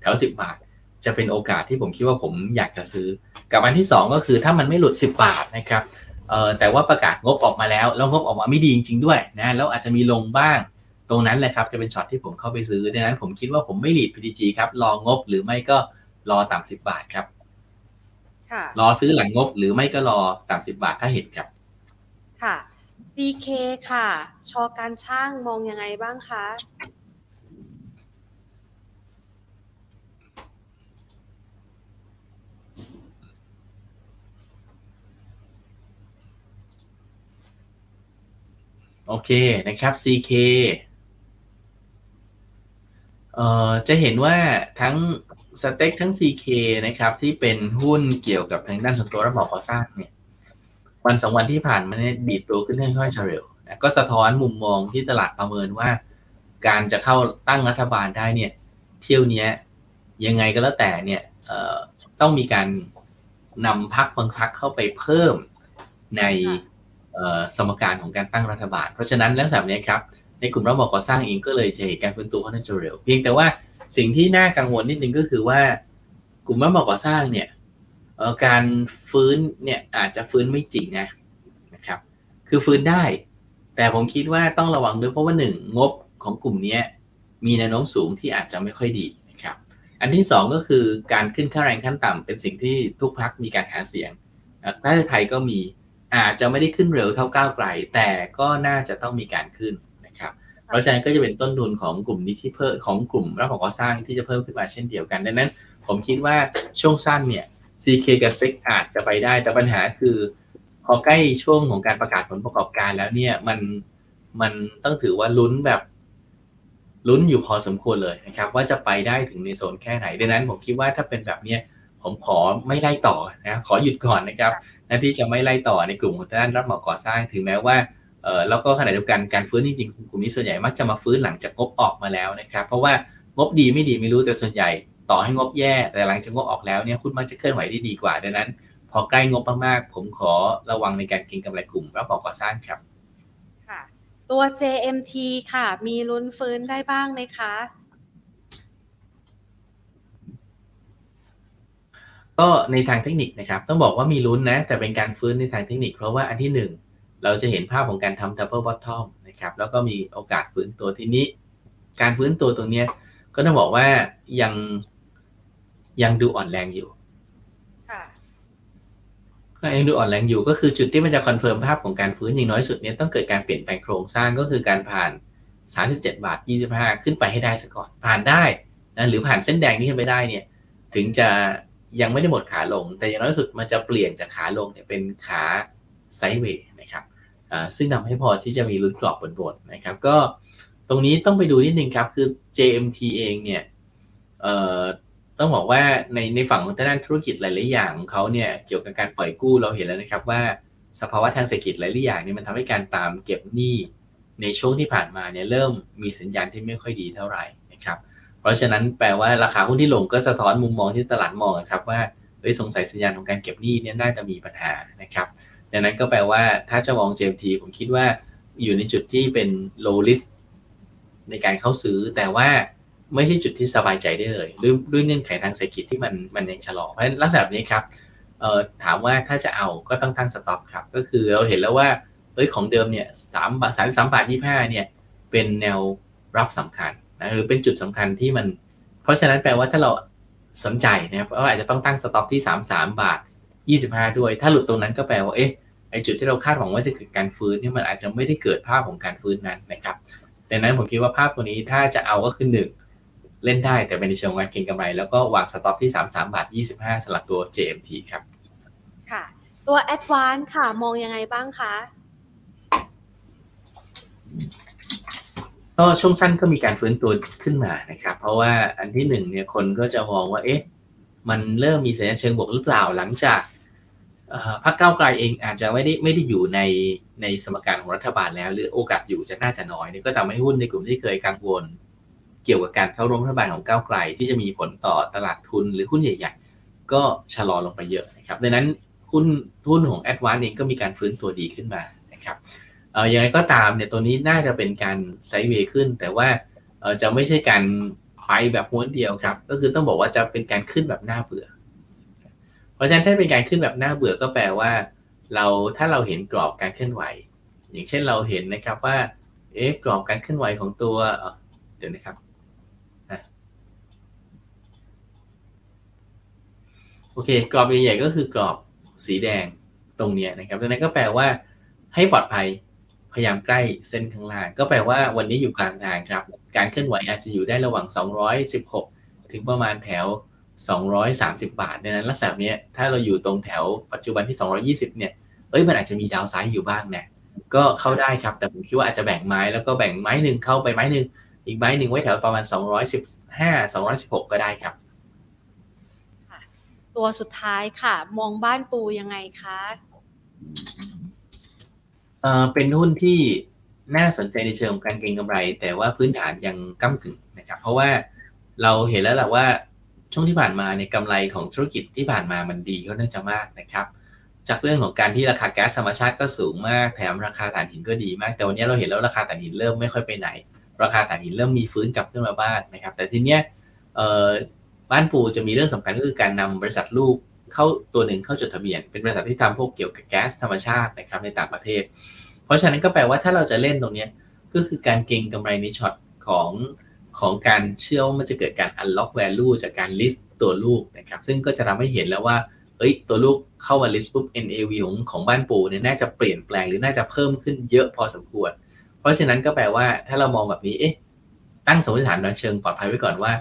แถว 10 บาท จะเป็นโอกาสที่ผมคิดว่าผมอยากจะซื้อ กับอันที่ 2 ก็คือถ้ามันไม่หลุด 10 บาทนะครับแต่ว่าประกาศงบออกมาแล้ว แล้วงบออกมาไม่ดีจริงๆด้วยนะแล้วอาจจะมีลงบ้าง ตรงนั้นแหละครับจะเป็นช็อตที่ผมเข้าไปซื้อดังนั้นผมคิดว่าผมไม่หลีด PTG ครับรองบหรือไม่ก็รอต่ำสิบาทครับรอซื้อหลังงบหรือไม่ก็รอต่ำสิบาทถ้าเห็นครับ ค่ะ CK ค่ะ ชอการช่างมองยังไงบ้างคะโอเคนะครับ CK เอ่อ จะเห็นว่าทั้งสเต็กทั้ง CK นะครับ ที่เป็นหุ้นเกี่ยวกับทางด้านส่วนตัวระบบก่อสร้างเนี่ย วันสองวันที่ผ่านมาเนี่ยดีดตัวขึ้นค่อยๆเร็วนะก็สะท้อนมุมมองที่ตลาดประเมินว่า การจะเข้าตั้งรัฐบาลได้เนี่ย เที่ยวนี้ยังไงก็แล้วแต่เนี่ยต้องมีการนำพักบางพักเข้าไปเพิ่มในสมการของการตั้งรัฐบาล เพราะฉะนั้นลักษณะนี้ครับ ในกลุ่มระบบก่อสร้างเองก็เลยจะเห็นการฟื้นตัวค่อนข้างเร็ว เพียงแต่ว่าสิ่งที่น่ากังวลนิดนึงก็คือว่ากลุ่มระบบก่อสร้างเนี่ยการฟื้นเนี่ยอาจจะฟื้นไม่จริงนะนะครับ คือฟื้นได้ แต่ผมคิดว่าต้องระวังด้วยเพราะว่าหนึ่งงบของกลุ่มนี้มีแนวโน้มสูงที่อาจจะไม่ค่อยดีนะครับ อันที่สองก็คือการขึ้นค่าแรงขั้นต่ำเป็นสิ่งที่ทุกพักมีการหาเสียงถ้าไทยก็มีอาจจะไม่ได้ขึ้นเร็วเท่าก้าวไกล แต่ก็น่าจะต้องมีการขึ้น เพราะฉะนั้นก็จะเป็นต้นทุนของกลุ่มนี้ที่เพิ่มของกลุ่มรับของก่อสร้างที่จะเพิ่มขึ้นมาเช่นเดียวกันดังนั้น ผมคิดว่าช่วงสั้นเนี่ย CK กับ s t อาจจะไปได้ แต่ปัญหาคือ พอใกล้ช่วงของการประกาศผลประกอบการแล้วเนี่ยมันมันต้องถือว่าลุ้นแบบลุ้นอยู่พอสมควรเลยนะครับ ว่าจะไปได้ถึงในโซนแค่ไหนดังนั้น ผมคิดว่าถ้าเป็นแบบนี้ผมขอไม่ไล่ต่อนะขอหยุดก่อนนะครับนะที่จะไม่ไล่ต่อในกลุ่มของด้านรับเหมาก่อสร้างถึงแม้ว่า เออแล้วก็ขณะเดียวกันการฟื้นจริงๆกลุ่มนี้ส่วนใหญ่มักจะมาฟื้นหลังจากงบออกมาแล้วนะครับ เพราะว่างบดีไม่ดีไม่รู้แต่ส่วนใหญ่ต่อให้งบแย่ แต่หลังจากงบออกแล้วเนี่ยคุณมักจะเคลื่อนไหวได้ดีกว่าดังนั้น พอใกล้งบมากๆ ผมขอระวังในการเก็งกำไรกลุ่มรับเหมาก่อสร้างครับค่ะ ตัว JMT ค่ะ มีลุ้นฟื้นได้บ้างไหมคะก็ในทางเทคนิคนะครับ ต้องบอกว่ามีลุ้นนะ แต่เป็นการฟื้นในทางเทคนิค เพราะว่าอันที่1 เราจะเห็นภาพของการทำ double bottom นะครับ แล้วก็มีโอกาสฟื้นตัวทีนี้ การฟื้นตัวตรงนี้ก็ต้องบอกว่ายังยังดูอ่อนแรงอยู่ก็ยังดูอ่อนแรงอยู่ก็คือจุดที่มันจะ confirm ภาพของการฟื้นอย่างน้อยสุดเนี่ยต้องเกิดการเปลี่ยนแปลงโครงสร้างก็คือการผ่าน 37 บาท 25 ขึ้นไปให้ได้ซะก่อน ผ่านได้นะหรือผ่านเส้นแดงนี้ขึ้นไปได้เนี่ย ถึงจะยังไม่ได้หมดขาลง แต่อย่างน้อยสุดมันจะเปลี่ยนจากขาลงเนี่ยเป็นขาไซด์เวย์นะครับ ซึ่งทำให้พอที่จะมีลุ้นกรอบบนๆนะครับ ก็ตรงนี้ต้องไปดูนิดนึงครับ คือ JMT เองเนี่ยต้องบอกว่าในในฝั่งของด้านธุรกิจหลายๆอย่างของเขาเนี่ยเกี่ยวกับการปล่อยกู้เราเห็นแล้วนะครับว่าสภาวะทางเศรษฐกิจหลายๆอย่างนี่มันทำให้การตามเก็บหนี้ในช่วงที่ผ่านมาเนี่ยเริ่มมีสัญญาณที่ไม่ค่อยดีเท่าไหร่นะครับ เพราะฉะนั้นแปลว่าราคาหุ้นที่ลงก็สะท้อนมุมมองที่ตลาดมองครับว่าเฮ้ยสงสัยสัญญาณของการเก็บหนี้เนี่ยน่าจะมีปัญหานะครับ ดังนั้นก็แปลว่าถ้าจะมอง JMT ผมคิดว่าอยู่ในจุดที่เป็น low risk ในการเข้าซื้อ แต่ว่าไม่ใช่จุดที่สบายใจได้เลยด้วยด้วยเงื่อนไขทางเศรษฐกิจที่มันมันยังชะลอเพราะฉะนั้นลักษณะแบบนี้ครับเอ่อถามว่าถ้าจะเอาก็ต้องตั้งสต็อปครับ ก็คือเราเห็นแล้วว่าเอ้ยของเดิมเนี่ยสามบาทสามสามบาทยี่ห้าเนี่ยเป็นแนวรับสำคัญนะหรือเป็นจุดสำคัญที่มัน เพราะฉะนั้นแปลว่าถ้าเราสนใจนะครับว่าอาจจะต้องตั้งสต็อปที่สามสามบาท ยี่สิบห้าด้วย ถ้าหลุดตรงนั้นก็แปลว่าเอ๊ะไอจุดที่เราคาดหวังว่าจะเกิดการฟื้นนี่มันอาจจะไม่ได้เกิดภาพของการฟื้นนั้นนะครับดังนั้นผมคิดว่าภาพตัวนี้ถ้าจะเอาก็คือหนึ่งเล่นได้แต่เป็นในเชิงการเก็งกำไร แล้วก็วางสต็อปที่ 33 บาท 25สำหรับตัว JMT ครับ ค่ะ ตัว Advance ค่ะ มองยังไงบ้างคะก็ช่วงสั้นก็มีการฟื้นตัวขึ้นมานะครับ เพราะว่าอันที่หนึ่งเนี่ยคนก็จะมองว่าเอ๊ะมันเริ่มมีสัญญาณเชิงบวกหรือเปล่าหลังจาก พรรคก้าวไกลเองอาจจะไม่ได้ไม่ได้อยู่ในในสมการของรัฐบาลแล้ว หรือโอกาสอยู่จะน่าจะน้อยนี่ก็ทำให้หุ้นในกลุ่มที่เคยกังวล เกี่ยวกับการเข้าร่วมรัฐบาลของก้าวไกล ที่จะมีผลต่อตลาดทุนหรือหุ้นใหญ่ ๆ ก็ชะลอลงไปเยอะนะครับดังนั้นหุ้นหุ้นของแอดวานเองก็มีการฟื้นตัวดีขึ้นมานะครับเอ่ออย่างไรก็ตามเนี่ยตัวนี้น่าจะเป็นการไซด์เวย์ขึ้น แต่ว่าเอ่อจะไม่ใช่การไปแบบม้วนเดียวครับ ก็คือต้องบอกว่าจะเป็นการขึ้นแบบหน้าเบื่อ เพราะฉะนั้นถ้าเป็นการขึ้นแบบน้าเบื่อก็แปลว่า เราถ้าเราเห็นกรอบการเคลื่อนไหว อย่างเช่นเราเห็นนะครับว่า เอ๊ะกรอบการเคลื่อนไหวของตัวเดี๋ยวนะครับโอเค กรอบใหญ่ๆก็คือกรอบสีแดงตรงนี้นะครับดังนั้นก็แปลว่าให้ปลอดภัยพยายามใกล้เส้นข้างล่าง ก็แปลว่าวันนี้อยู่กลางทางครับ การเคลื่อนไหวอาจจะอยู่ได้ระหว่าง 216 ถึงประมาณแถว 230 บาทดังนั้นลักษณะนี้ถ้าเราอยู่ตรงแถวปัจจุบันที่ 220 เนี่ยเอ้ยมันอาจจะมีดาวไซด์อยู่บ้างนะก็เข้าได้ครับ แต่ผมคิดว่าอาจจะแบ่งไม้แล้วก็แบ่งไม้หนึ่งเข้าไปไม้หนึ่งอีกไม้หนึ่งไว้แถวประมาณ 215 216 ก็ได้ครับ ตัวสุดท้ายค่ะ มองบ้านปูยังไงคะเอ่อเป็นหุ้นที่น่าสนใจในเชิงของการเก็งกำไร แต่ว่าพื้นฐานยังก้ากึ่งนะครับ เพราะว่าเราเห็นแล้วแหละว่า ช่วงที่ผ่านมาในกำไรของธุรกิจที่ผ่านมามันดีก็น่าจะมากนะครับ จากเรื่องของการที่ราคาแก๊สธรรมชาติก็สูงมาก แถมราคาถ่านหินก็ดีมาก แต่วันนี้เราเห็นแล้วราคาถ่านหินเริ่มไม่ค่อยไปไหน ราคาถ่านหินเริ่มมีฟื้นกลับขึ้นมาบ้างนะครับ แต่ทีเนี้ยบ้านปูจะมีเรื่องสำคัญก็คือการนำบริษัทลูกเข้าตัวหนึ่งเข้าจดทะเบียน เป็นบริษัทที่ทำพวกเกี่ยวกับแก๊สธรรมชาตินะครับในต่างประเทศ เพราะฉะนั้นก็แปลว่าถ้าเราจะเล่นตรงนี้ก็คือการเก็งกำไรในช็อตของ ของการเชื่อว่ามันจะเกิดการ unlock value จากการ list ตัวลูกนะครับ ซึ่งก็จะทำให้เห็นแล้วว่า เอ้ย ตัวลูกเข้ามา list ปุ๊บ NAV ของของบ้านปูเนี่ยน่าจะเปลี่ยนแปลงหรือน่าจะเพิ่มขึ้นเยอะพอสมควร เพราะฉะนั้นก็แปลว่าถ้าเรามองแบบนี้ เอ๊ะ ตั้งสมมติฐานเชิงปลอดภัยไว้ก่อนว่า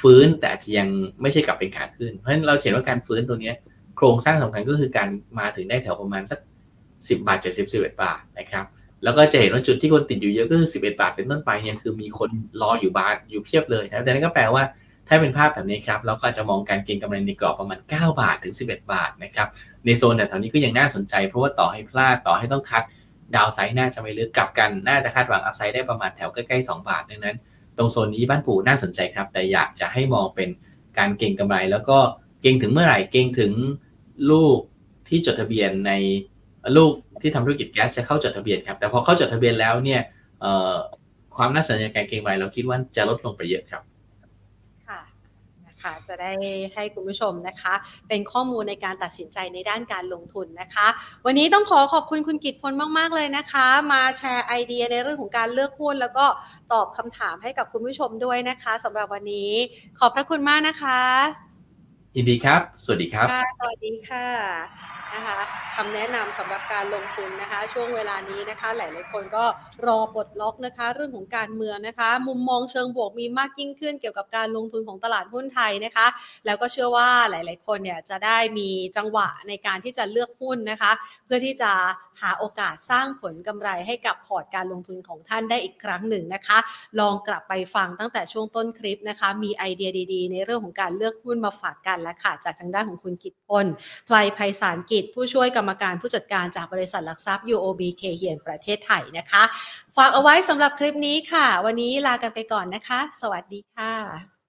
ฟื้นแต่อาจจะยังไม่ใช่กลับเป็นขาขึ้น เพราะฉะนั้นเราเห็นว่าการฟื้นตัวนี้โครงสร้างสำคัญก็คือการมาถึงได้แถวประมาณสัก 10 บาท 70 11 บาทนะครับ แล้วก็จะเห็นว่าจุดที่คนติดอยู่เยอะก็คือ 11 บาทเป็นต้นไปเนี่ยคือมีคนรออยู่บาทอยู่เพียบเลยนะแต่นั่นก็แปลว่าถ้าเป็นภาพแบบนี้ครับเราก็จะมองการเก็งกำไรในกรอบประมาณ 9 บาทถึง 11 บาทนะครับในโซนแถวนี้ก็ยังน่าสนใจ เพราะว่าต่อให้พลาดต่อให้ต้องคัดดาวไซด์น่าจะไม่ลึกกลับกัน น่าจะคาดหวังอัพไซด์ได้ประมาณแถวใกล้ๆ2บาทดังนั้น ตรงโซนนี้บ้านปู่น่าสนใจครับ แต่อยากจะให้มองเป็นการเก่งกำไร แล้วก็เก่งถึงเมื่อไหร่เก่งถึงลูกที่จดทะเบียนใน ลูกที่ทำธุรกิจแก๊สจะเข้าจดทะเบียนครับ แต่พอเข้าจดทะเบียนแล้วเนี่ยความน่าสนใจการเก่งกำไรเราคิดว่าจะลดลงไปเยอะครับค่ะจะได้ให้คุณผู้ชมนะคะ เป็นข้อมูลในการตัดสินใจในด้านการลงทุนนะคะ วันนี้ต้องขอขอบคุณคุณกิตพลมาก ๆ เลยนะคะ มาแชร์ไอเดียในเรื่องของการเลือกหุ้นแล้วก็ตอบคำถามให้กับคุณผู้ชมด้วยนะคะสำหรับวันนี้ขอบพระคุณมากนะคะยินดีครับ สวัสดีครับสวัสดีค่ะ นะคะคำแนะนำสำหรับการลงทุนนะคะ ช่วงเวลานี้นะคะ หลายๆคนก็รอปลดล็อกนะคะ เรื่องของการเมืองนะคะ มุมมองเชิงบวกมีมากยิ่งขึ้นเกี่ยวกับการลงทุนของตลาดหุ้นไทยนะคะ แล้วก็เชื่อว่าหลาย ๆ คนเนี่ยจะได้มีจังหวะในการที่จะเลือกหุ้นนะคะ เพื่อที่จะหาโอกาสสร้างผลกำไรให้กับพอร์ตการลงทุนของท่านได้อีกครั้งหนึ่งนะคะ ลองกลับไปฟังตั้งแต่ช่วงต้นคลิปนะคะ มีไอเดียดี ๆ ในเรื่องของการเลือกหุ้นมาฝากกันและค่ะจากทางด้านของคุณกิจพลไพรไพศาลกิจ ผู้ช่วยกรรมการผู้จัดการจากบริษัทหลักทรัพย์ UOB เคเฮียนประเทศไทยนะคะ ฝากเอาไว้สำหรับคลิปนี้ค่ะ วันนี้ลากันไปก่อนนะคะ สวัสดีค่ะ